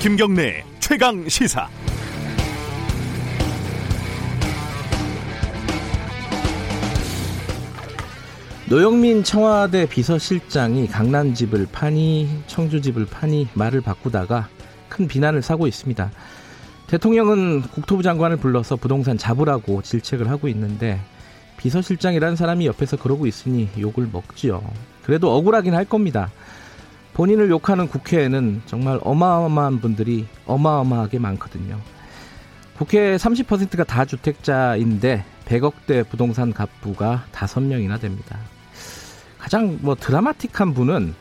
김경래 최강 시사. 노영민 청와대 비서실장이 강남 집을 파니 청주 집을 파니 말을 바꾸다가 큰 비난을 사고 있습니다. 대통령은 국토부 장관을 불러서 부동산 잡으라고 질책을 하고 있는데 비서실장이라는 사람이 옆에서 그러고 있으니 욕을 먹지요. 그래도 억울하긴 할 겁니다. 본인을 욕하는 국회에는 정말 어마어마한 분들이 어마어마하게 많거든요. 국회 30%가 다 주택자인데 100억대 부동산 갑부가 5명이나 됩니다. 가장 뭐 드라마틱한 분은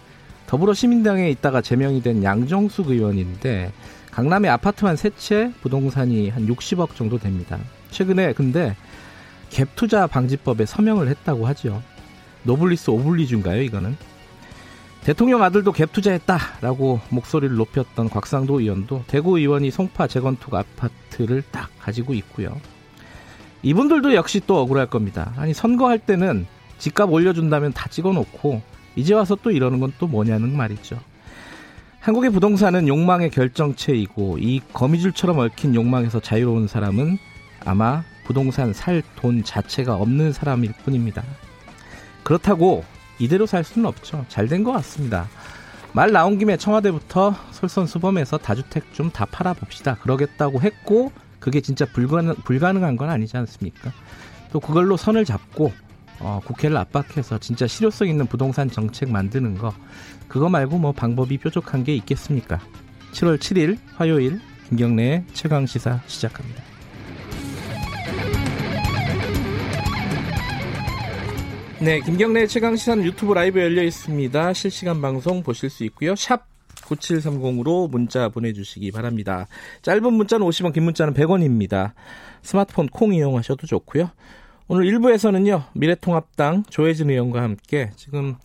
더불어 시민당에 있다가 제명이 된 양정숙 의원인데 강남에 아파트만 세 채 부동산이 한 60억 정도 됩니다. 최근에 근데 갭 투자 방지법에 서명을 했다고 하죠. 노블리스 오블리주인가요, 이거는? 대통령 아들도 갭 투자했다라고 목소리를 높였던 곽상도 의원도 대구 의원이 송파 재건축 아파트를 딱 가지고 있고요. 이분들도 역시 또 억울할 겁니다. 아니 선거할 때는 집값 올려준다면 다 찍어놓고 이제 와서 또 이러는 건 또 뭐냐는 말이죠. 한국의 부동산은 욕망의 결정체이고 이 거미줄처럼 얽힌 욕망에서 자유로운 사람은 아마 부동산 살 돈 자체가 없는 사람일 뿐입니다. 그렇다고 이대로 살 수는 없죠. 잘 된 것 같습니다. 말 나온 김에 청와대부터 솔선수범해서 다주택 좀 다 팔아봅시다. 그러겠다고 했고 그게 진짜 불가능, 불가능한 건 아니지 않습니까? 또 그걸로 선을 잡고 어, 국회를 압박해서 진짜 실효성 있는 부동산 정책 만드는 거 그거 말고 뭐 방법이 뾰족한 게 있겠습니까? 7월 7일 화요일 김경래의 최강 시사 시작합니다. 네, 김경래 최강 시사는 유튜브 라이브 열려 있습니다. 실시간 방송 보실 수 있고요. 샵 9730으로 문자 보내주시기 바랍니다. 짧은 문자는 50원, 긴 문자는 100원입니다. 스마트폰 콩 이용하셔도 좋고요. 오늘 1부에서는요, 미래통합당 조혜진 의원과 함께 지금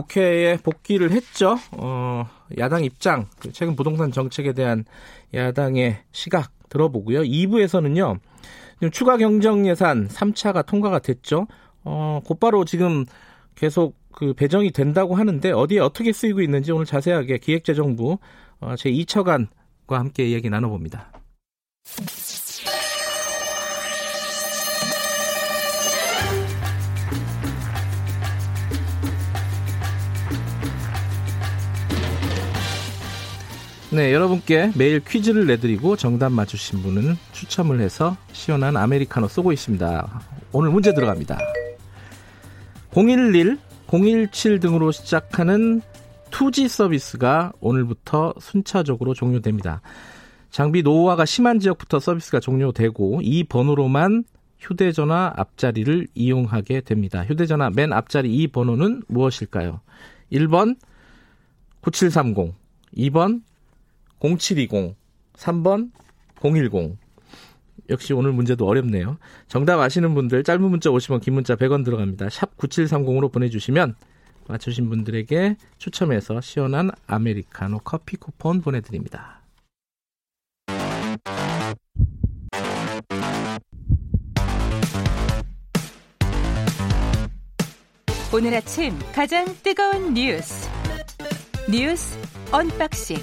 국회에 복귀를 했죠. 어, 야당 입장, 그 최근 부동산 정책에 대한 야당의 시각 들어보고요. 2부에서는요, 추가 경정 예산 3차가 통과가 됐죠. 어, 곧바로 지금 계속 그 배정이 된다고 하는데 어디에 어떻게 쓰이고 있는지 오늘 자세하게 기획재정부 어, 제 2처관과 함께 이야기 나눠봅니다. 네, 여러분께 매일 퀴즈를 내드리고 정답 맞추신 분은 추첨을 해서 시원한 아메리카노 쏘고 있습니다. 오늘 문제 들어갑니다. 011, 017 등으로 시작하는 2G 서비스가 오늘부터 순차적으로 종료됩니다. 장비 노후화가 심한 지역부터 서비스가 종료되고 이 번호로만 휴대전화 앞자리를 이용하게 됩니다. 휴대전화 맨 앞자리 이 번호는 무엇일까요? 1번 9730, 2번 0720, 3번 010. 역시 오늘 문제도 어렵네요. 정답 아시는 분들 짧은 문자 50원, 긴 문자 100원 들어갑니다. 샵 9730으로 보내주시면 맞추신 분들에게 추첨해서 시원한 아메리카노 커피 쿠폰 보내드립니다. 오늘 아침 가장 뜨거운 뉴스 뉴스 언박싱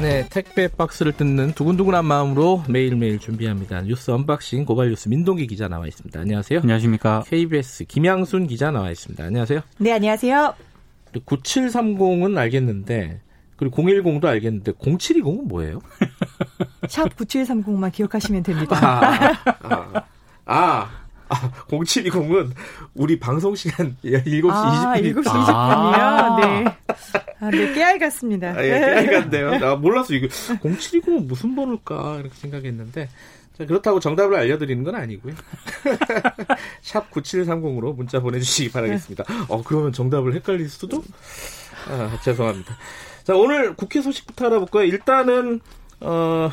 네, 택배 박스를 뜯는 두근두근한 마음으로 매일매일 준비합니다. 뉴스 언박싱 고발 뉴스 민동기 기자 나와 있습니다. 안녕하세요. 안녕하십니까. KBS 김양순 기자 나와 있습니다. 안녕하세요. 네, 안녕하세요. 9730은 알겠는데 그리고 010도 알겠는데 0720은 뭐예요? 샵 9730만 기억하시면 됩니다. 아, 아, 아, 아, 0720은 우리 방송 시간 7시 아, 20분이니까. 7시 20분이요? 아. 네. 아, 네, 깨알 같습니다. 아, 예, 깨알 같네요. 나 몰랐어. 이거 0720은 무슨 번호일까? 이렇게 생각했는데. 자, 그렇다고 정답을 알려드리는 건 아니고요. 샵 9730으로 문자 보내주시기 바라겠습니다. 어, 그러면 정답을 헷갈릴 수도? 아, 죄송합니다. 자, 오늘 국회 소식부터 알아볼까요? 일단은, 어,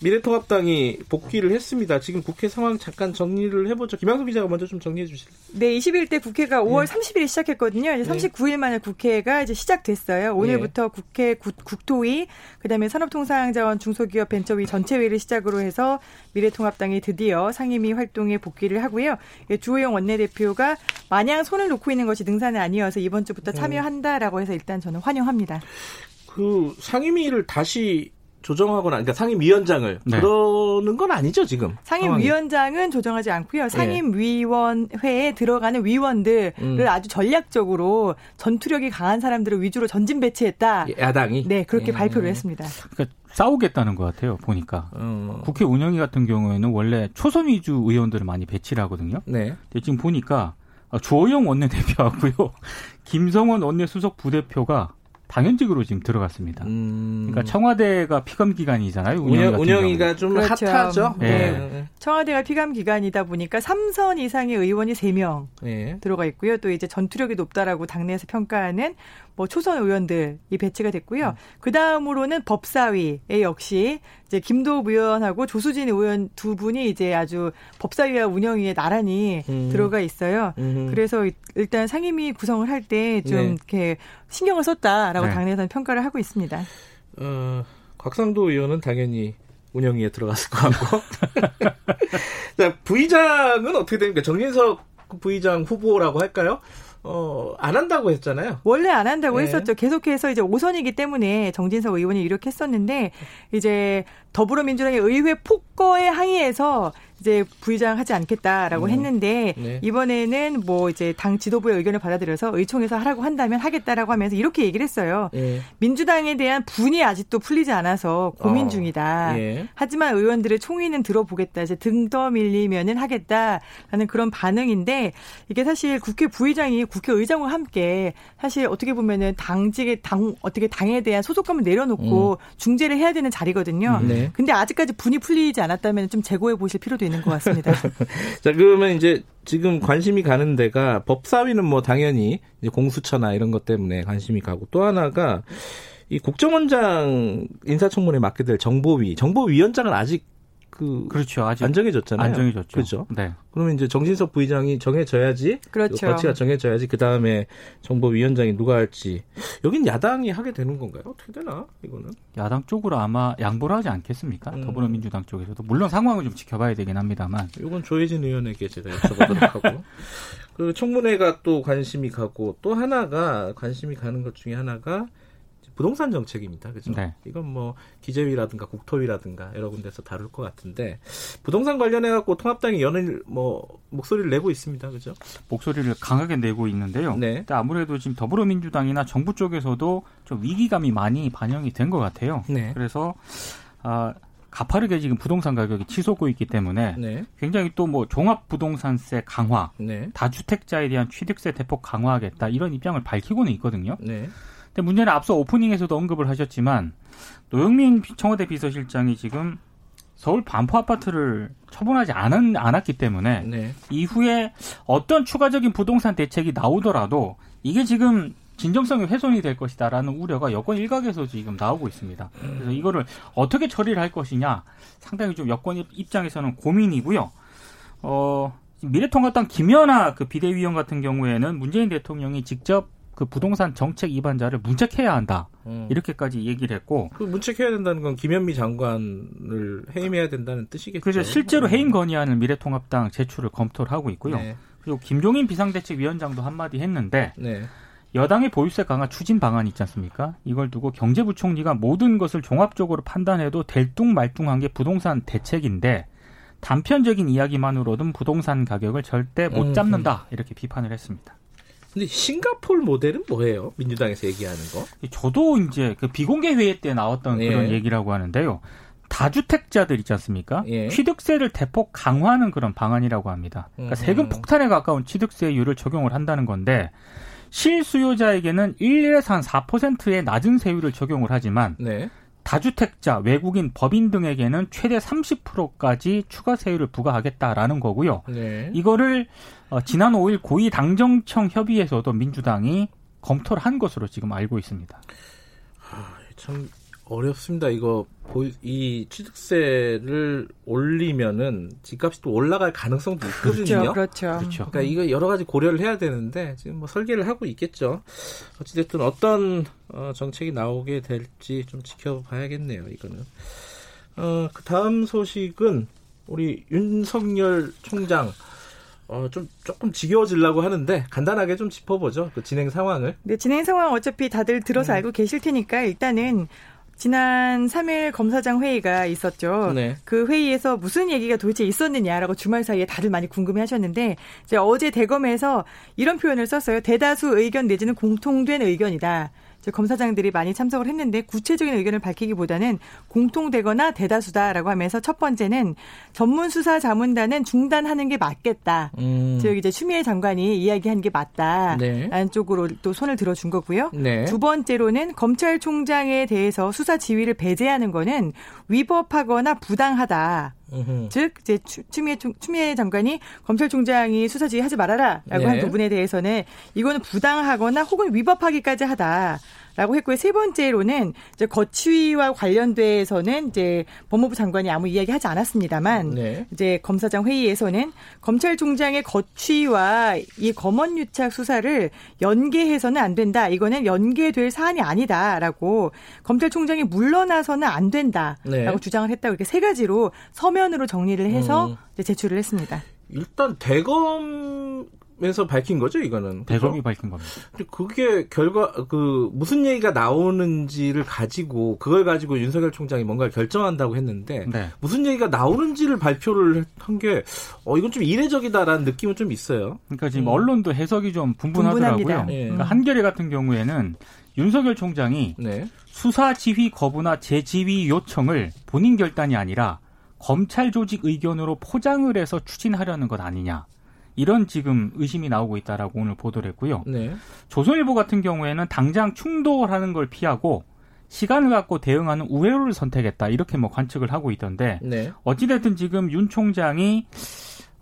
미래통합당이 복귀를 했습니다. 지금 국회 상황 잠깐 정리를 해보죠. 김양수 기자가 먼저 좀 정리해 주실래요? 네, 21대 국회가 5월 네. 30일에 시작했거든요. 이제 39일 만에 국회가 이제 시작됐어요. 오늘부터 네. 국회 국, 토위 그다음에 산업통상자원 중소기업 벤처위 전체회의를 시작으로 해서 미래통합당이 드디어 상임위 활동에 복귀를 하고요. 예, 주호영 원내대표가 마냥 손을 놓고 있는 것이 능사는 아니어서 이번 주부터 네. 참여한다라고 해서 일단 저는 환영합니다. 그 상임위를 다시 조정하거나 그러니까 상임위원장을 네. 그러는 건 아니죠 지금 상임위원장은 조정하지 않고요 네. 상임위원회에 들어가는 위원들을 음. 아주 전략적으로 전투력이 강한 사람들을 위주로 전진 배치했다 야당이 네 그렇게 음. 발표를 했습니다 그러니까 싸우겠다는 것 같아요 보니까 음. 국회 운영위 같은 경우에는 원래 초선 위주 의원들을 많이 배치를 하거든요 네. 근데 지금 보니까 조호영 원내대표하고요 김성원 원내수석 부대표가 당연직으로 지금 들어갔습니다. 음... 그러니까 청와대가 피감 기관이잖아요. 운영, 운영이가 좀 그렇죠. 핫하죠. 네. 네. 청와대가 피감 기관이다 보니까 3선 이상의 의원이 3명 네. 들어가 있고요. 또 이제 전투력이 높다라고 당내에서 평가하는 뭐 초선 의원들이 배치가 됐고요. 음. 그 다음으로는 법사위에 역시 이제 김도읍 의원하고 조수진 의원 두 분이 이제 아주 법사위와 운영위에 나란히 음. 들어가 있어요. 음. 그래서 일단 상임위 구성을 할 때좀 네. 이렇게 신경을 썼다라고 네. 당내에서는 평가를 하고 있습니다. 어, 곽상도 의원은 당연히 운영위에 들어갔을 것 같고. 자, 부의장은 어떻게 됩니까? 정진석 부의장 후보라고 할까요? 어, 안 한다고 했잖아요. 원래 안 한다고 네. 했었죠. 계속해서 이제 오선이기 때문에 정진석 의원이 이렇게 했었는데, 이제 더불어민주당의 의회 폭거에 항의해서 이제 부의장 하지 않겠다라고 음. 했는데 네. 이번에는 뭐 이제 당 지도부의 의견을 받아들여서 의총에서 하라고 한다면 하겠다라고 하면서 이렇게 얘기를 했어요. 네. 민주당에 대한 분이 아직도 풀리지 않아서 고민 어. 중이다. 네. 하지만 의원들의 총의는 들어보겠다. 이제 등 떠밀리면은 하겠다라는 그런 반응인데 이게 사실 국회 부의장이 국회 의장과 함께 사실 어떻게 보면은 당직의 당 어떻게 당에 대한 소속감을 내려놓고 음. 중재를 해야 되는 자리거든요. 네. 근데 아직까지 분이 풀리지 않았다면 좀 재고해 보실 필요도 있는 것 같습니다. 자, 그러면 이제 지금 관심이 가는 데가 법사위는 뭐 당연히 이제 공수처나 이런 것 때문에 관심이 가고 또 하나가 이 국정원장 인사청문회 맡게 될 정보위, 정보위원장은 아직 그 그렇죠. 아직 안 정해졌잖아요. 안 정해졌죠. 그렇죠. 네. 그러면 이제 정진석 부의장이 정해져야지 그렇죠. 거치가 정해져야지 그 다음에 정보위원장이 누가 할지 여긴 야당이 하게 되는 건가요? 어떻게 되나 이거는? 야당 쪽으로 아마 양보를 하지 않겠습니까? 음. 더불어민주당 쪽에서도 물론 상황을 좀 지켜봐야 되긴 합니다만. 이건 조혜진 의원에게 제가 여쭤보도록 하고 그 청문회가 또 관심이 가고 또 하나가 관심이 가는 것 중에 하나가 부동산 정책입니다. 그죠? 네. 이건 뭐 기재위라든가 국토위라든가 여러 군데서 다룰 것 같은데 부동산 관련해 갖고 통합당이 연일 뭐 목소리를 내고 있습니다. 그죠? 목소리를 강하게 내고 있는데요. 네. 아무래도 지금 더불어민주당이나 정부 쪽에서도 좀 위기감이 많이 반영이 된 것 같아요. 네. 그래서 아 가파르게 지금 부동산 가격이 치솟고 있기 때문에 네. 굉장히 또 뭐 종합 부동산세 강화, 네. 다주택자에 대한 취득세 대폭 강화하겠다 이런 입장을 밝히고는 있거든요. 네. 근데 문제는 앞서 오프닝에서도 언급을 하셨지만 노영민 청와대 비서실장이 지금 서울 반포 아파트를 처분하지 않은, 않았기 때문에 네. 이후에 어떤 추가적인 부동산 대책이 나오더라도 이게 지금 진정성이 훼손이 될 것이다라는 우려가 여권 일각에서 지금 나오고 있습니다. 그래서 이거를 어떻게 처리를 할 것이냐 상당히 좀 여권 입장에서는 고민이고요. 어, 미래통합당 김연아 그 비대위원 같은 경우에는 문재인 대통령이 직접 그 부동산 정책 위반자를 문책해야 한다. 음. 이렇게까지 얘기를 했고. 그 문책해야 된다는 건 김현미 장관을 해임해야 된다는 뜻이겠죠. 그래서 실제로 음. 해임 건의안을 미래통합당 제출을 검토를 하고 있고요. 네. 그리고 김종인 비상대책위원장도 한마디 했는데 네. 여당의 보유세 강화 추진 방안 있지 않습니까? 이걸 두고 경제부총리가 모든 것을 종합적으로 판단해도 될뚱말뚱한 게 부동산 대책인데 단편적인 이야기만으로든 부동산 가격을 절대 못 음, 잡는다 이렇게 비판을 했습니다. 근데 싱가폴 모델은 뭐예요? 민주당에서 얘기하는 거? 저도 이제 그 비공개 회의 때 나왔던 예. 그런 얘기라고 하는데요. 다주택자들 있지 않습니까? 예. 취득세를 대폭 강화하는 그런 방안이라고 합니다. 그러니까 음. 세금 폭탄에 가까운 취득세율을 적용을 한다는 건데 실수요자에게는 1에서 한 4%의 낮은 세율을 적용을 하지만 네. 다주택자, 외국인, 법인 등에게는 최대 30%까지 추가 세율을 부과하겠다라는 거고요. 네. 이거를 어, 지난 5일 고위 당정청 협의에서도 민주당이 검토를 한 것으로 지금 알고 있습니다. 아, 참 어렵습니다. 이거 이 취득세를 올리면은 집값이 또 올라갈 가능성도 있거든요. 그렇죠, 그렇죠. 그렇죠. 그러니까 이거 여러 가지 고려를 해야 되는데 지금 뭐 설계를 하고 있겠죠. 어찌됐든 어떤 어, 정책이 나오게 될지 좀 지켜봐야겠네요. 이거는. 어, 그 다음 소식은 우리 윤석열 총장 어, 좀 조금 지겨워지려고 하는데 간단하게 좀 짚어보죠. 그 진행 상황을. 네, 진행 상황 어차피 다들 들어서 음. 알고 계실 테니까 일단은 지난 3일 검사장 회의가 있었죠. 네. 그 회의에서 무슨 얘기가 도대체 있었느냐라고 주말 사이에 다들 많이 궁금해 하셨는데 이제 어제 대검에서 이런 표현을 썼어요. 대다수 의견 내지는 공통된 의견이다. 검사장들이 많이 참석을 했는데 구체적인 의견을 밝히기보다는 공통되거나 대다수다라고 하면서 첫 번째는 전문 수사 자문단은 중단하는 게 맞겠다. 음. 즉 이제 추미애 장관이 이야기한 게 맞다. 네. 라는 쪽으로 또 손을 들어준 거고요. 네. 두 번째로는 검찰총장에 대해서 수사 지휘를 배제하는 거는 위법하거나 부당하다. 즉 이제 추미애 추미애 장관이 검찰총장이 수사 지휘 하지 말아라라고 네. 한 부분에 대해서는 이거는 부당하거나 혹은 위법하기까지 하다. 라고 했고요. 세 번째로는 이제 거취와 관련돼서는 이제 법무부 장관이 아무 이야기 하지 않았습니다만 네. 이제 검사장 회의에서는 검찰총장의 거취와 이 검언 유착 수사를 연계해서는 안 된다. 이거는 연계될 사안이 아니다라고 검찰총장이 물러나서는 안 된다라고 네. 주장을 했다고 이렇게 세 가지로 서면으로 정리를 해서 음. 제출을 했습니다. 일단 대검 에서 밝힌 거죠, 이거는. 대검이 밝힌 겁니다. 그게 결과 그 무슨 얘기가 나오는지를 가지고 그걸 가지고 윤석열 총장이 뭔가를 결정한다고 했는데 네. 무슨 얘기가 나오는지를 발표를 한 게 어 이건 좀 이례적이다라는 느낌은 좀 있어요. 그러니까 지금 음. 언론도 해석이 좀 분분하더라고요. 네. 그러니까 한겨레 같은 경우에는 윤석열 총장이 네. 수사 지휘 거부나 재지휘 요청을 본인 결단이 아니라 검찰 조직 의견으로 포장을 해서 추진하려는 것 아니냐. 이런 지금 의심이 나오고 있다라고 오늘 보도를 했고요. 네. 조선일보 같은 경우에는 당장 충돌하는 걸 피하고 시간을 갖고 대응하는 우회로를 선택했다 이렇게 뭐 관측을 하고 있던데 네. 어찌됐든 지금 윤 총장이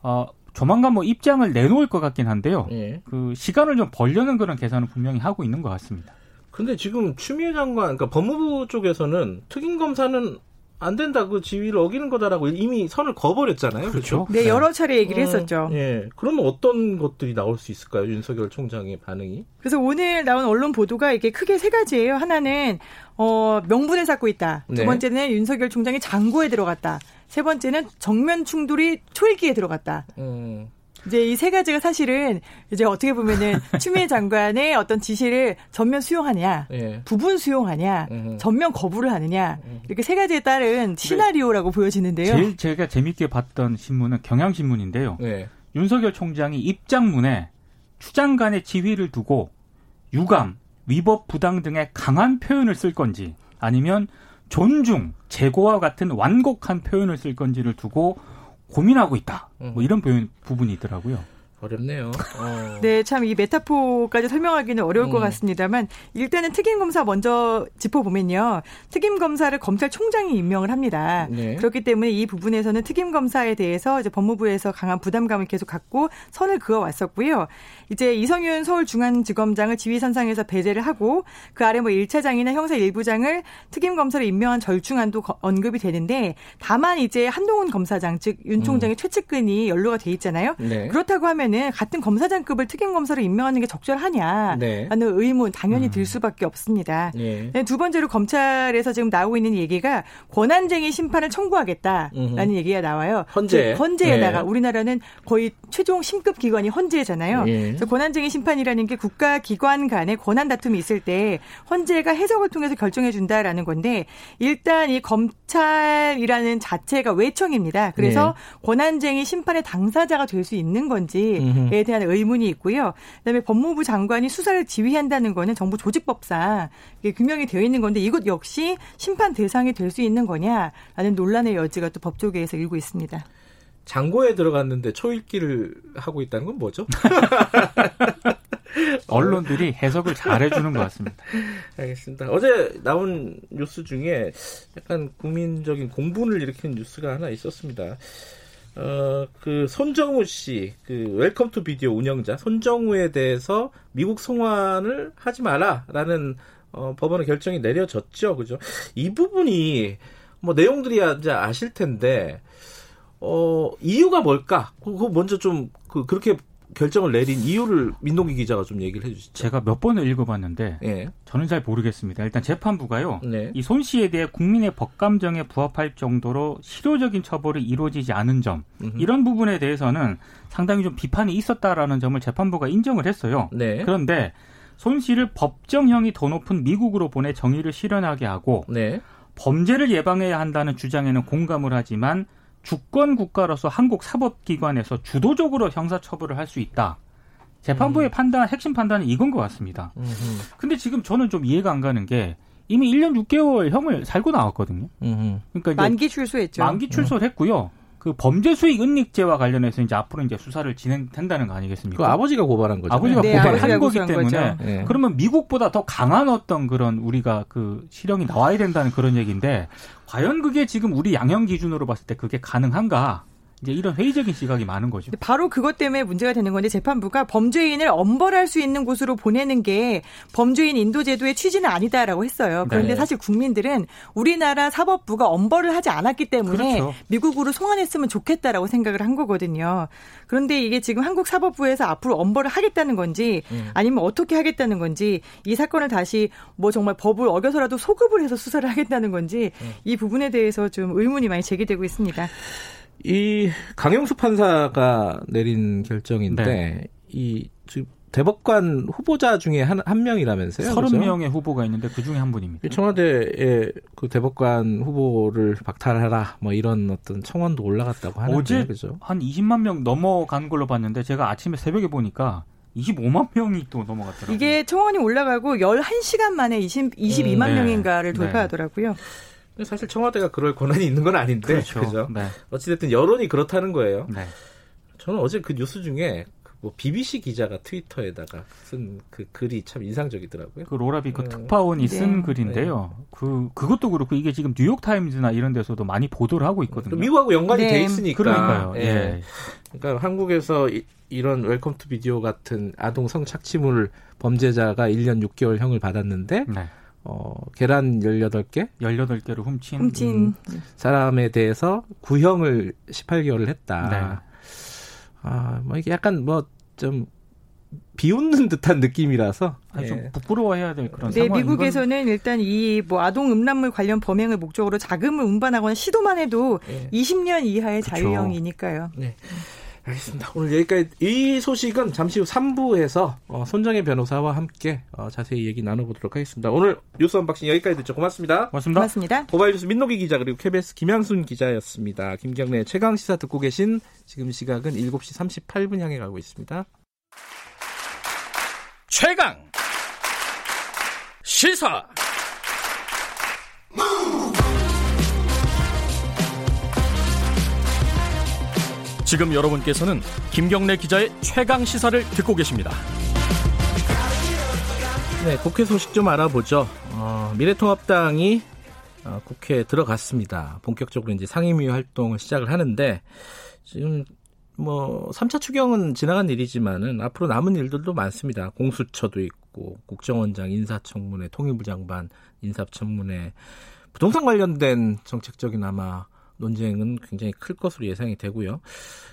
어 조만간 뭐 입장을 내놓을 것 같긴 한데요. 네. 그 시간을 좀 벌려는 그런 계산을 분명히 하고 있는 것 같습니다. 근데 지금 추미애 장관, 그러니까 법무부 쪽에서는 특임 검사는 안 된다 그 지위를 어기는 거다라고 이미 선을 거버렸잖아요. 그렇죠? 네, 여러 차례 얘기를 어, 했었죠. 예. 그러면 어떤 것들이 나올 수 있을까요? 윤석열 총장의 반응이? 그래서 오늘 나온 언론 보도가 이게 크게 세 가지예요. 하나는 어, 명분을 쌓고 있다. 두 네. 번째는 윤석열 총장이 장고에 들어갔다. 세 번째는 정면 충돌이 초일기에 들어갔다. 음. 이제 이 세 가지가 사실은 이제 어떻게 보면은 추미애 장관의 어떤 지시를 전면 수용하냐, 예. 부분 수용하냐, 음흠. 전면 거부를 하느냐 이렇게 세 가지에 따른 시나리오라고 보여지는데요. 제일 제가 재밌게 봤던 신문은 경향신문인데요. 예. 윤석열 총장이 입장문에 추장관의 지휘를 두고 유감, 위법 부당 등의 강한 표현을 쓸 건지 아니면 존중, 재고와 같은 완곡한 표현을 쓸 건지를 두고 고민하고 있다. 뭐 이런 표현, 부분이 있더라고요. 어렵네요. 어. 네, 참 이 메타포까지 설명하기는 어려울 음. 것 같습니다만 일단은 특임 검사 먼저 짚어보면요. 특임 검사를 검찰총장이 임명을 합니다. 네. 그렇기 때문에 이 부분에서는 특임 검사에 대해서 이제 법무부에서 강한 부담감을 계속 갖고 선을 그어 왔었고요. 이제 이성윤 서울중앙지검장을 지휘선상에서 배제를 하고 그 아래 뭐 1차장이나 형사 1부장을 특임 검사로 임명한 절충안도 언급이 되는데 다만 이제 한동훈 검사장 즉 윤 총장의 음. 최측근이 연루가 돼 있잖아요. 네. 그렇다고 하면 경우에는 같은 검사장급을 특임 검사로 임명하는 게 적절하냐라는 네. 의문 당연히 들 음. 수밖에 없습니다. 네. 두 번째로 검찰에서 지금 나오고 있는 얘기가 권한쟁의 심판을 청구하겠다라는 음흠. 얘기가 나와요. 헌재. 헌재에다가 네. 우리나라는 거의 최종 심급 기관이 헌재잖아요. 예. 그래서 권한쟁의 심판이라는 게 국가 기관 간의 권한 다툼이 있을 때 헌재가 해석을 통해서 결정해 준다라는 건데 일단 이 검찰이라는 자체가 외청입니다. 그래서 네. 권한쟁의 심판의 당사자가 될 수 있는 건지 에 대한 의문이 있고요. 그다음에 법무부 장관이 수사를 지휘한다는 거는 정부 조직법상 규명이 되어 있는 건데 이것 역시 심판 대상이 될 수 있는 거냐라는 논란의 여지가 또 법조계에서 일고 있습니다. 장고에 들어갔는데 초읽기를 하고 있다는 건 뭐죠? 언론들이 해석을 잘 해주는 것 같습니다. 알겠습니다. 어제 나온 뉴스 중에 약간 국민적인 공분을 일으킨 뉴스가 하나 있었습니다. 어, 그 손정우 씨, 그 Welcome to Video 운영자 손정우에 대해서 미국 송환을 하지 마라라는 어, 법원의 결정이 내려졌죠. 그죠? 이 부분이 뭐 내용들이 이제 아실 텐데 어, 이유가 뭘까? 그거 먼저 좀 그, 그렇게 결정을 내린 이유를 민동기 기자가 좀 얘기를 해주시죠. 제가 몇 번을 읽어봤는데 예. 저는 잘 모르겠습니다. 일단 재판부가요. 네. 이손 씨에 대해 국민의 법감정에 부합할 정도로 실효적인 처벌이 이루어지지 않은 점 음흠. 이런 부분에 대해서는 상당히 좀 비판이 있었다라는 점을 재판부가 인정을 했어요. 네. 그런데 손 씨를 법정형이 더 높은 미국으로 보내 정의를 실현하게 하고 네. 범죄를 예방해야 한다는 주장에는 공감을 하지만 주권 국가로서 한국 사법기관에서 주도적으로 형사처벌을 할 수 있다. 재판부의 음. 판단, 핵심 판단은 이건 것 같습니다. 음흠. 근데 지금 저는 좀 이해가 안 가는 게 이미 1년 6개월 형을 살고 나왔거든요. 음흠. 그러니까 만기 출소했죠. 만기 출소를 했고요. 그 범죄 수익 은닉죄와 관련해서 이제 앞으로 이제 수사를 진행된다는 거 아니겠습니까? 그 아버지가 고발한 거죠. 아버지가 네, 고발한 거기 때문에 네. 그러면 미국보다 더 강한 어떤 그런 우리가 그 실형이 나와야 된다는 그런 얘기인데 과연 그게 지금 우리 양형 기준으로 봤을 때 그게 가능한가? 이제 이런 회의적인 시각이 많은 거죠. 바로 그것 때문에 문제가 되는 건데 재판부가 범죄인을 엄벌할 수 있는 곳으로 보내는 게 범죄인 인도 제도의 취지는 아니다라고 했어요. 그런데 네. 사실 국민들은 우리나라 사법부가 엄벌을 하지 않았기 때문에 그렇죠. 미국으로 송환했으면 좋겠다라고 생각을 한 거거든요. 그런데 이게 지금 한국 사법부에서 앞으로 엄벌을 하겠다는 건지 음. 아니면 어떻게 하겠다는 건지 이 사건을 다시 뭐 정말 법을 어겨서라도 소급을 해서 수사를 하겠다는 건지 음. 이 부분에 대해서 좀 의문이 많이 제기되고 있습니다. 이 강영수 판사가 내린 결정인데 네. 이 대법관 후보자 중에 한, 한 명이라면서요? 30명의 그렇죠? 후보가 있는데 그 중에 한 분입니다. 청와대에 그 대법관 후보를 박탈하라 뭐 이런 어떤 청원도 올라갔다고 하는데 어제 그죠? 한 20만 명 넘어간 걸로 봤는데 제가 아침에 새벽에 보니까 25만 명이 또 넘어갔더라고요. 이게 청원이 올라가고 11시간 만에 20, 22만 음, 네. 명인가를 네. 돌파하더라고요. 네. 사실 청와대가 그럴 권한이 있는 건 아닌데 그렇죠. 그죠? 네. 어찌됐든 여론이 그렇다는 거예요. 네. 저는 어제 그 뉴스 중에 그뭐 BBC 기자가 트위터에다가 쓴 그 글이 참 인상적이더라고요. 그 로라비 그 네. 특파원이 쓴 네. 글인데요. 네. 그 그것도 그렇고 이게 지금 뉴욕 타임즈나 이런 데서도 많이 보도를 하고 있거든요. 미국하고 연관이 돼 네. 있으니까. 그러니까요. 예. 예. 그러니까 한국에서 이, 이런 Welcome to Video 같은 아동 성착취물 범죄자가 1년 6개월 형을 받았는데 네. 어, 계란 18개? 18개를 훔친, 훔친. 음, 사람에 대해서 구형을 18개월을 했다. 네. 아, 뭐 이게 약간 뭐 좀 비웃는 듯한 느낌이라서 아니, 좀 예. 부끄러워해야 될 그런 네, 상황. 미국에서는 일단 이 뭐 아동 음란물 관련 범행을 목적으로 자금을 운반하거나 시도만 해도 예. 20년 이하의 그쵸. 자유형이니까요. 네. 알겠습니다. 오늘 여기까지 이 소식은 잠시 후 3부에서 어, 손정혜 변호사와 함께 어, 자세히 얘기 나눠보도록 하겠습니다. 오늘 뉴스 언박싱 여기까지 듣죠. 고맙습니다. 고맙습니다. 고맙습니다. 고발 뉴스 민동기 기자 그리고 KBS 김양순 기자였습니다. 김경래 최강 시사 듣고 계신 지금 시각은 7시 38분 향해 가고 있습니다. 최강 시사 지금 여러분께서는 김경래 기자의 최강 시사를 듣고 계십니다. 네, 국회 소식 좀 알아보죠. 어, 미래통합당이 어, 국회에 들어갔습니다. 본격적으로 이제 상임위 활동을 시작을 하는데 지금 뭐 3차 추경은 지나간 일이지만은 앞으로 남은 일들도 많습니다. 공수처도 있고 국정원장 인사청문회, 통일부 장관 인사청문회, 부동산 관련된 정책적인 아마 논쟁은 굉장히 클 것으로 예상이 되고요.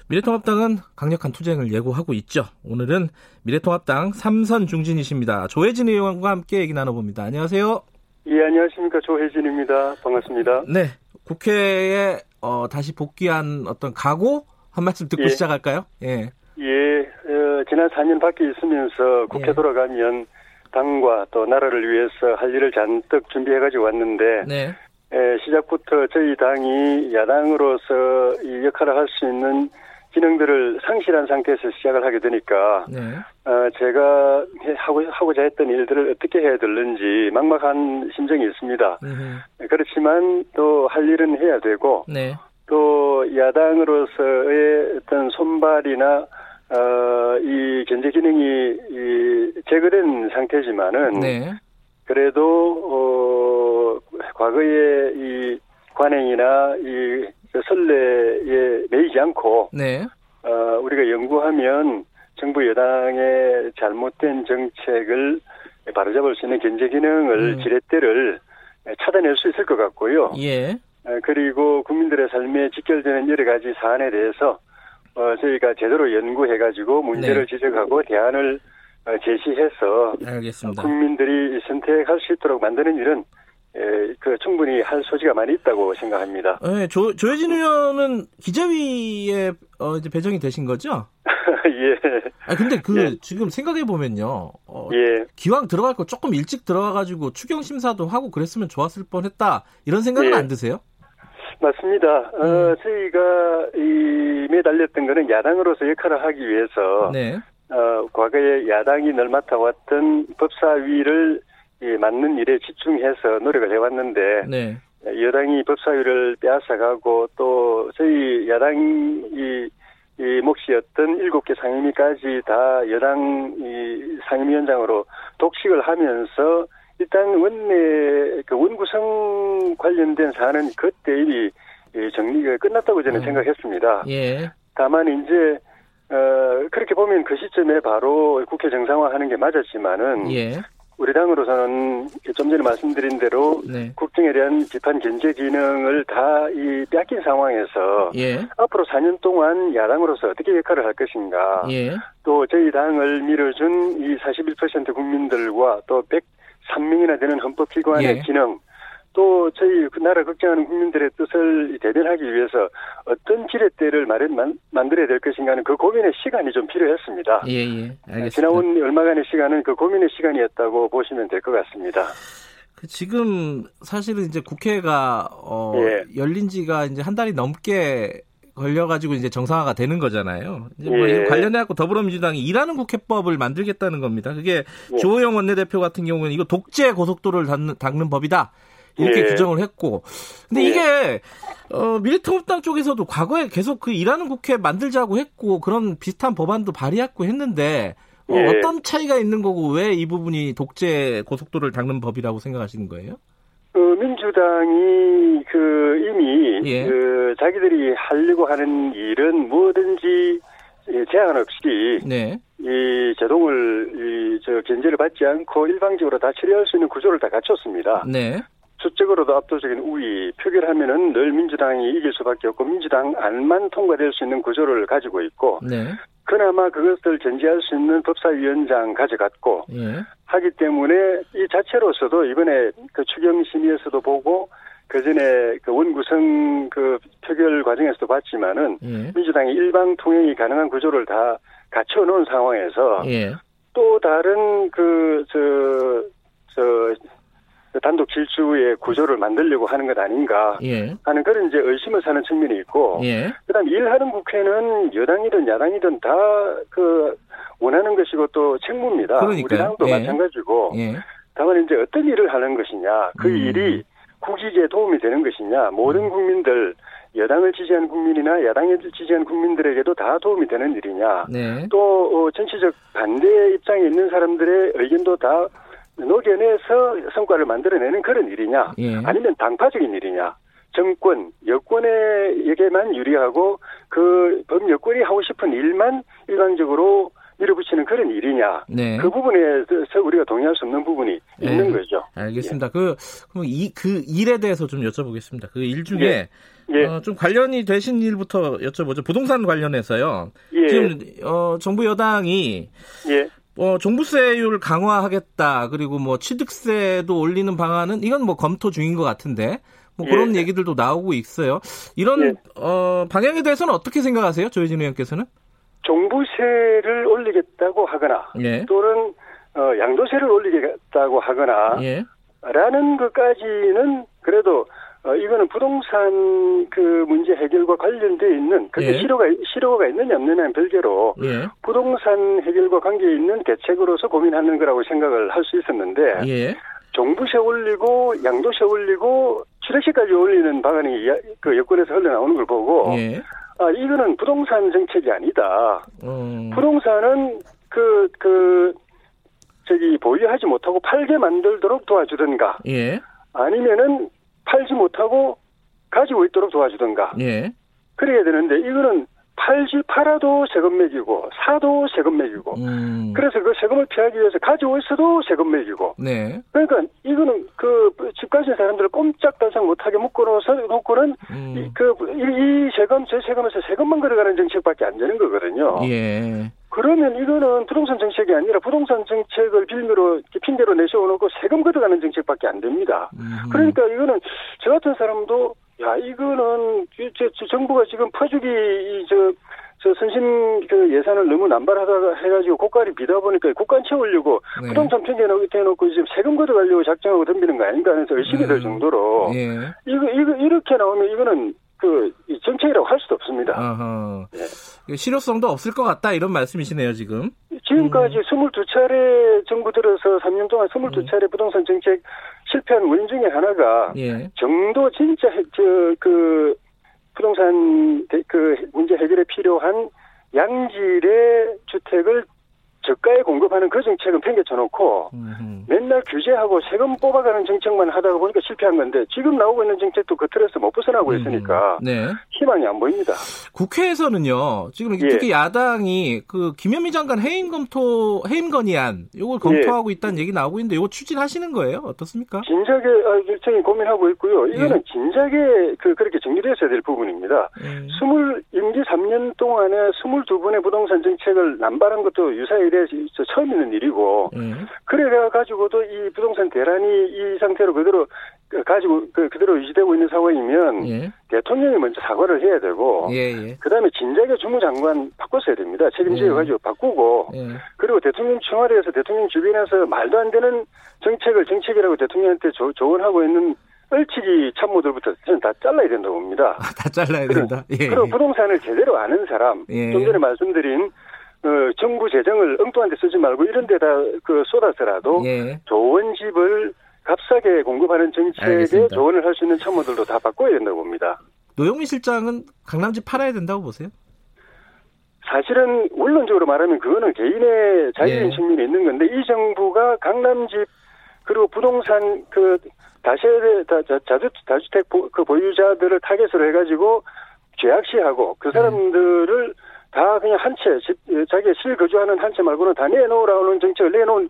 미래통합당은 강력한 투쟁을 예고하고 있죠. 오늘은 미래통합당 삼선 중진이십니다. 조혜진 의원과 함께 얘기 나눠봅니다. 안녕하세요. 예, 안녕하십니까. 조혜진입니다. 반갑습니다. 네. 국회에 어, 다시 복귀한 어떤 각오 한 말씀 듣고 예. 시작할까요? 예. 예, 어, 지난 4년 밖에 있으면서 국회 예. 돌아가면 당과 또 나라를 위해서 할 일을 잔뜩 준비해가지고 왔는데 네. 시작부터 저희 당이 야당으로서 이 역할을 할 수 있는 기능들을 상실한 상태에서 시작을 하게 되니까 네. 어, 제가 하고 하고자 했던 일들을 어떻게 해야 될는지 막막한 심정이 있습니다. 네. 그렇지만 또 할 일은 해야 되고 네. 또 야당으로서의 어떤 손발이나 어, 이 견제 기능이 이 제거된 상태지만은 네. 그래도 어 과거의 이 관행이나 이 선례에 매이지 않고 네. 어 우리가 연구하면 정부 여당의 잘못된 정책을 바로잡을 수 있는 견제 기능을 음. 지렛대를 찾아낼 수 있을 것 같고요. 예. 그리고 국민들의 삶에 직결되는 여러 가지 사안에 대해서 어, 저희가 제대로 연구해가지고 문제를 네. 지적하고 대안을 어, 제시해서 알겠습니다. 국민들이 선택할 수 있도록 만드는 일은 예, 그 충분히 할 소지가 많이 있다고 생각합니다. 네, 조, 조혜진 의원은 기자위에 어, 이제 배정이 되신 거죠? 예. 아 근데 그 예. 지금 생각해 보면요. 어, 예. 기왕 들어갈 거 조금 일찍 들어가가지고 추경 심사도 하고 그랬으면 좋았을 뻔했다 이런 생각은 예. 안 드세요? 맞습니다. 어, 음. 어, 저희가 이 매달렸던 거는 야당으로서 역할을 하기 위해서 네. 어, 과거에 야당이 늘 맡아왔던 법사위를 이 맞는 일에 집중해서 노력을 해왔는데 네. 여당이 법사위를 빼앗아가고 또 저희 야당이 이 몫이었던 일곱 개 상임위까지 다 여당 이 상임위원장으로 독식을 하면서 일단 원내 그 원구성 관련된 사안은 그때 이미 정리가 끝났다고 저는 음. 생각했습니다. 예. 다만 이제 어 그렇게 보면 그 시점에 바로 국회 정상화하는 게 맞았지만은 예. 우리 당으로서는 좀 전에 말씀드린 대로 네. 국정에 대한 비판 견제 기능을 다 이 뺏긴 상황에서 예. 앞으로 4년 동안 야당으로서 어떻게 역할을 할 것인가 예. 또 저희 당을 밀어준 이 41% 국민들과 또 103명이나 되는 헌법기관의 예. 기능 또 저희 그 나라 걱정하는 국민들의 뜻을 대변하기 위해서 어떤 지렛대를 마련 만, 만들어야 될 것인가는 그 고민의 시간이 좀 필요했습니다. 예, 예. 알겠습니다. 지나온 얼마간의 시간은 그 고민의 시간이었다고 보시면 될 것 같습니다. 그 지금 사실은 이제 국회가 어, 예. 열린 지가 이제 한 달이 넘게 걸려가지고 이제 정상화가 되는 거잖아요. 이제 뭐 예. 관련해갖고 더불어민주당이 일하는 국회법을 만들겠다는 겁니다. 그게 예. 조호영 원내대표 같은 경우는 이거 독재 고속도로를 닦는, 닦는 법이다. 이렇게 예. 규정을 했고. 근데 예. 이게 어, 미래통합당 쪽에서도 과거에 계속 그 일하는 국회 만들자고 했고 그런 비슷한 법안도 발의했고 했는데 어, 예. 어떤 차이가 있는 거고 왜 이 부분이 독재 고속도로를 닦는 법이라고 생각하시는 거예요? 그 민주당이 그 이미 예. 그 자기들이 하려고 하는 일은 뭐든지 제한 없이 네. 이 제동을 이 저 견제를 받지 않고 일방적으로 다 처리할 수 있는 구조를 다 갖췄습니다. 네. 수적으로도 압도적인 우위, 표결하면은 늘 민주당이 이길 수밖에 없고 민주당 안만 통과될 수 있는 구조를 가지고 있고 네. 그나마 그것을 견제할 수 있는 법사위원장 가져갔고 예. 하기 때문에 이 자체로서도 이번에 그 추경 심의에서도 보고 그 전에 그 원구성 그 표결 과정에서도 봤지만은 예. 민주당이 일방 통행이 가능한 구조를 다 갖춰 놓은 상황에서 예. 또 다른 그저저 저그 단독 질주의 구조를 만들려고 하는 것 아닌가 예. 하는 그런 이제 의심을 사는 측면이 있고 예. 그다음 일하는 국회는 여당이든 야당이든 다 그 원하는 것이고 또 책무입니다. 그러니까요. 우리 당도 예. 마찬가지고 예. 다만 이제 어떤 일을 하는 것이냐 그 음. 일이 국익에 도움이 되는 것이냐 모든 음. 국민들 여당을 지지한 국민이나 야당을 지지한 국민들에게도 다 도움이 되는 일이냐 네. 또 어, 정치적 반대 입장에 있는 사람들의 의견도 다 녹여내서 성과를 만들어내는 그런 일이냐 예. 아니면 당파적인 일이냐 정권 여권에게만 유리하고 그 범여권이 하고 싶은 일만 일방적으로 밀어붙이는 그런 일이냐 네. 그 부분에서 우리가 동의할 수 없는 부분이 네. 있는 거죠. 알겠습니다. 예. 그 그럼 이 그 일에 대해서 좀 여쭤보겠습니다. 그 일 중에 예. 예. 어, 좀 관련이 되신 일부터 여쭤보죠. 부동산 관련해서요. 예. 지금 어, 정부 여당이 예. 어, 종부세율 강화하겠다. 그리고 뭐 취득세도 올리는 방안은 이건 뭐 검토 중인 것 같은데 뭐 그런 예. 얘기들도 나오고 있어요. 이런 예. 어, 방향에 대해서는 어떻게 생각하세요, 조혜진 의원께서는? 종부세를 올리겠다고 하거나 예. 또는 어, 양도세를 올리겠다고 하거나 예. 라는 것까지는 그래도 어, 이거는 부동산 그 문제 해결과 관련돼 있는 그게 예. 실효가 실효가 있느냐 없느냐는 별개로 예. 부동산 해결과 관계 있는 대책으로서 고민하는 거라고 생각을 할 수 있었는데 예. 종부세 올리고 양도세 올리고 취득세까지 올리는 방안이 야- 그 여권에서 흘러나오는 걸 보고 예. 아 이거는 부동산 정책이 아니다. 어, 부동산은 그, 그, 저기, 보유하지 못하고 팔게 만들도록 도와주든가, 예. 아니면은 팔지 못하고 가지고 있도록 도와주든가, 예. 그래야 되는데, 이거는 팔지 팔아도 세금 매기고 사도 세금 매기고 음. 그래서 그 세금을 피하기 위해서 가지고 있어도 세금 매기고 네. 그러니까 이거는 그집 가진 사람들을 꼼짝달싹 못하게 묶어놓아서 놓고는 음. 이, 그, 이, 이 세금 저 세금에서 세금만 걸어가는 정책밖에 안 되는 거거든요. 예. 그러면 이거는 부동산 정책이 아니라 부동산 정책을 빌미로 핑계로 내세워놓고 세금 걷어가는 정책밖에 안 됩니다. 음. 그러니까 이거는 저 같은 사람도 야, 이거는, 저, 저 정부가 지금 퍼주기, 저, 저 선심 그 예산을 너무 남발하다가 해가지고 고가를 비다 보니까 국간 채우려고 네. 부동산 대놓고 지금 세금 걷어가려고 작정하고 덤비는 거 아닌가 하면서 의심이 음. 들 정도로 예. 이거 이거 이렇게 나오면 이거는 그 정책이라고 할 수도 없습니다. 예. 실효성도 없을 것 같다 이런 말씀이시네요 지금. 지금까지 음. 22차례 정부 들어서 3년 동안 22차례 음. 부동산 정책 실패한 원인 중에 하나가 예. 정도 진짜 저그 부동산 그 문제 해결에 필요한 양질의 주택을 저가에 공급하는 그 정책은 팽개쳐 놓고 음흠. 맨날 규제하고 세금 뽑아가는 정책만 하다가 보니까 실패한 건데 지금 나오고 있는 정책도 그 틀에서 못 벗어나고 음. 있으니까 네. 희망이 안 보입니다. 국회에서는요 지금 예. 특히 야당이 그 김현미 장관 해임 검토 해임 건의안 이걸 검토하고 예. 있다는 얘기 나오고 있는데 이거 추진하시는 거예요? 어떻습니까? 진작에 아, 일정히 고민하고 있고요. 이거는 예. 진작에 그 그렇게 정리되어야 될 부분입니다. 음. 20 임기 3년 동안에 22분의 부동산 정책을 남발한 것도 유사히 대해 처음 있는 일이고 음. 그래 가지고도 이 부동산 대란이 이 상태로 그대로 가지고 그 그대로 유지되고 있는 상황이면 예. 대통령이 먼저 사과를 해야 되고 예, 예. 그다음에 진작에 주무장관 바꿨어야 됩니다. 책임지어 예. 가지고 바꾸고 예. 그리고 대통령 청와대에서 대통령 주변에서 말도 안 되는 정책을 정책이라고 대통령한테 조, 조언하고 있는 얼치기 참모들부터 저는 다 잘라야 된다고 봅니다. 아, 다 잘라야 된다. 예, 그리고 부동산을 제대로 아는 사람, 좀 전에 말씀드린 어, 정부 재정을 엉뚱한 데 쓰지 말고 이런 데다 그 쏟아서라도 예. 좋은 집을 값싸게 공급하는 정책에 알겠습니다. 조언을 할 수 있는 참모들도 다 바꿔야 된다고 봅니다. 노영민 실장은 강남집 팔아야 된다고 보세요? 사실은 원론적으로 말하면 그거는 개인의 자유인 예. 측면이 있는 건데 이 정부가 강남집 그리고 부동산 그 다세대 다주 다주택 그 보유자들을 타겟으로 해가지고 죄악시하고 그 사람들을 음. 다 그냥 한 채, 자기가 실거주하는 한 채 말고는 다 내놓으라는 정책을 내놓은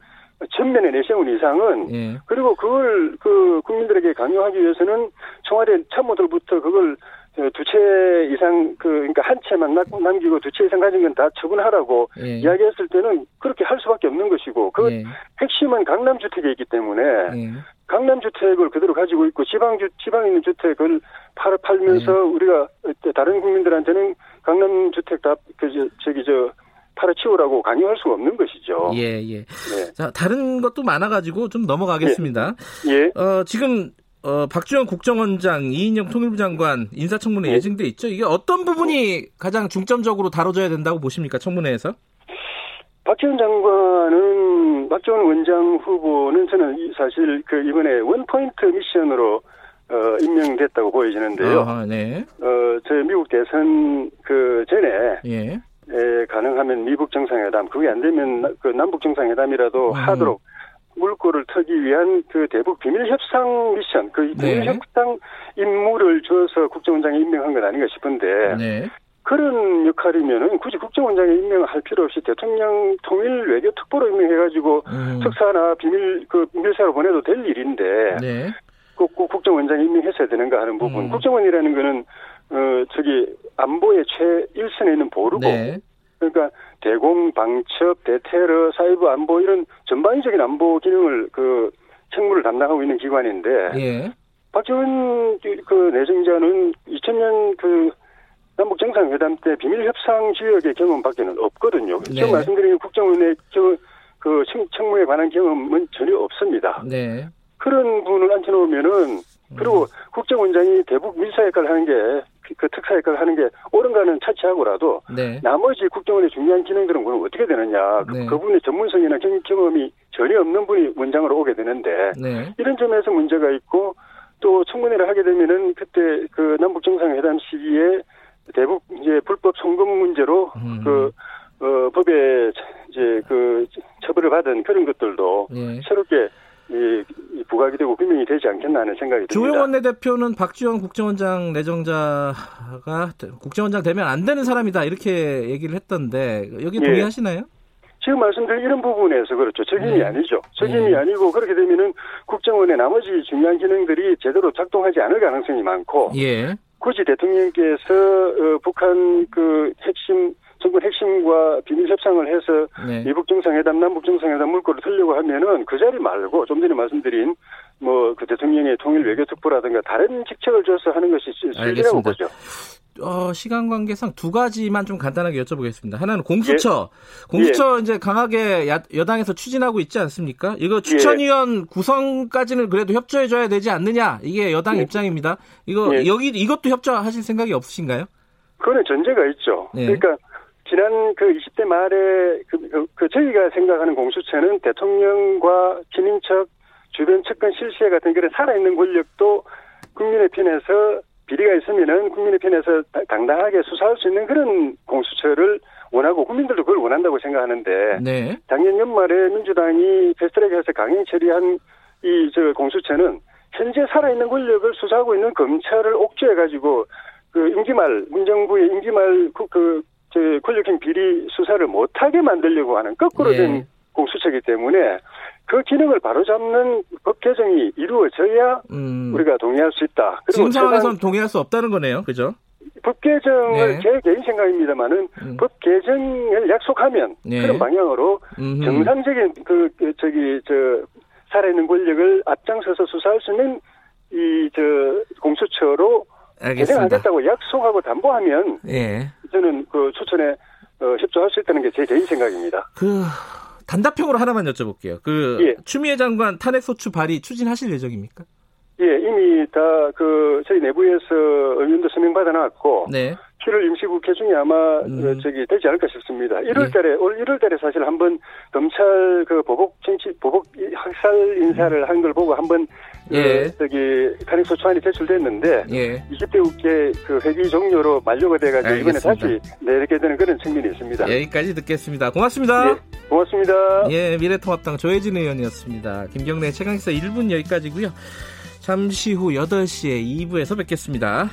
전면에 내세운 이상은 예. 그리고 그걸 그 국민들에게 강요하기 위해서는 청와대 참모들부터 그걸 두 채 이상 그 그러니까 한 채만 남기고 두 채 이상 가진 건 다 처분하라고 예. 이야기했을 때는 그렇게 할 수밖에 없는 것이고 그 예. 핵심은 강남 주택에 있기 때문에 예. 강남 주택을 그대로 가지고 있고 지방 주 지방에 있는 주택을 팔 팔면서 예. 우리가 다른 국민들한테는 강남 주택 다 그 저기 저 팔아치우라고 강요할 수가 없는 것이죠. 예, 예. 네. 자, 다른 것도 많아가지고 좀 넘어가겠습니다. 예. 예. 어, 지금, 어, 박주영 국정원장, 이인영 통일부 장관 인사청문회 예. 예정돼 있죠. 이게 어떤 부분이 가장 중점적으로 다뤄져야 된다고 보십니까? 청문회에서? 박지원 장관은, 박지원 원장 후보는 저는 사실 그 이번에 원포인트 미션으로 어, 임명됐다고 보여지는데요. 아, 네. 어, 저희 미국 대선 그 전에 예. 에, 가능하면 미국 정상회담 그게 안 되면 그 남북 정상회담이라도 음. 하도록 물꼬를 터기 위한 그 대북 비밀 협상 미션 그 비밀 네. 협상 임무를 줘서 국정원장이 임명한 것 아닌가 싶은데 네. 그런 역할이면은 굳이 국정원장에 임명할 필요 없이 대통령 통일 외교 특보로 임명해가지고 음. 특사나 비밀 그 비밀사로 보내도 될 일인데 네. 꼭, 꼭 국정원장이 임명했어야 되는가 하는 부분. 음. 국정원이라는 거는 어 저기 안보의 최일선에 있는 보루고 네. 그러니까 대공, 방첩, 대테러, 사이버 안보 이런 전반적인 안보 기능을 그 책무를 담당하고 있는 기관인데 예. 박지원 그 내정자는 2000년 그 남북 정상회담 때 비밀 협상 지역의 경험밖에는 없거든요. 네. 지금 말씀드린 국정원의 그 청무에 관한 경험은 전혀 없습니다. 네. 그런 분을 앉혀놓으면은 그리고 음. 국정원장이 대북 밀사 역할을 하는 게 그 특사 역할을 하는 게 옳은가는 차치하고라도 네. 나머지 국정원의 중요한 기능들은 그럼 어떻게 되느냐 그, 네. 그, 분의 전문성이나 경, 경험이 전혀 없는 분이 원장으로 오게 되는데 네. 이런 점에서 문제가 있고 또 청문회를 하게 되면은 그때 그 남북 정상회담 시기에 대북 이제 불법 송금 문제로 음. 그 어, 법에 이제 그 처벌을 받은 그런 것들도 네. 새롭게 이, 부각이 되고 설명이 되지 않겠나 하는 생각이 듭니다. 조영 원내대표는 박지원 국정원장 내정자가 국정원장 되면 안 되는 사람이다 이렇게 얘기를 했던데 여기 예. 동의하시나요? 지금 말씀드린 이런 부분에서 그렇죠. 적임이 네. 아니죠. 적임이 네. 아니고 그렇게 되면은 국정원의 나머지 중요한 기능들이 제대로 작동하지 않을 가능성이 많고 예. 굳이 대통령께서 어, 북한 그 핵심 정권 핵심과 비밀 협상을 해서 네. 미북 정상회담, 남북 정상회담 물꼬를 틀려고 하면은 그 자리 말고 좀 전에 말씀드린 뭐 그 대통령의 통일 외교 특보라든가 다른 직책을 줘서 하는 것이 실리라고 보죠. 어, 시간 관계상 두 가지만 좀 간단하게 여쭤보겠습니다. 하나는 공수처. 예. 공수처 예. 이제 강하게 야, 여당에서 추진하고 있지 않습니까? 이거 추천위원 예. 구성까지는 그래도 협조해줘야 되지 않느냐? 이게 여당 예. 입장입니다. 이거 예. 여기 이것도 협조하실 생각이 없으신가요? 그거는 전제가 있죠. 예. 그러니까 지난 그 20대 말에 그, 그, 그, 저희가 생각하는 공수처는 대통령과 친인척 주변 측근 실세 같은 그런 살아있는 권력도 국민의 편에서 비리가 있으면은 국민의 편에서 당당하게 수사할 수 있는 그런 공수처를 원하고 국민들도 그걸 원한다고 생각하는데 네. 작년 연말에 민주당이 패스트트랙해서 강행 처리한 이 저 공수처는 현재 살아있는 권력을 수사하고 있는 검찰을 옥죄해 가지고 그 임기 말 문정부의 임기 말 그 그, 저 권력형 비리 수사를 못하게 만들려고 하는 거꾸로 된 네. 공수처이기 때문에 그 기능을 바로잡는 법 개정이 이루어져야 음. 우리가 동의할 수 있다. 지금 상황에서는 동의할 수 없다는 거네요. 그죠? 법 개정을 네. 제 개인 생각입니다만은 음. 법 개정을 약속하면 네. 그런 방향으로 음흠. 정상적인 그, 그 저기 저 살아있는 권력을 앞장서서 수사할 수 있는 이 저 공수처로 개정하겠다고 약속하고 담보하면 예. 저는 그 추천에 어, 협조할 수 있다는 게 제 개인 생각입니다. 그 단답형으로 하나만 여쭤볼게요. 그 예. 추미애 장관 탄핵 소추 발의 추진하실 예정입니까? 예, 이미 다 그 저희 내부에서 의원도 서명 받아놨고 네. 7월 임시국회 중에 아마 음. 저기 되지 않을까 싶습니다. 1월달에 예. 올 1월달에 사실 한번 검찰 그 보복 정치 보복 학살 인사를 음. 한걸 보고 한번 그 예. 그 저기 탄핵소추안이 제출됐는데 예. 20대 국회 그 회기 종료로 만료가 돼가지고 이번에 다시 내리게 되는 그런 측면이 있습니다. 여기까지 듣겠습니다. 고맙습니다. 예, 고맙습니다. 예, 미래통합당 조혜진 의원이었습니다. 김경래 최강기사 1분 여기까지고요. 잠시 후 8시에 2부에서 뵙겠습니다.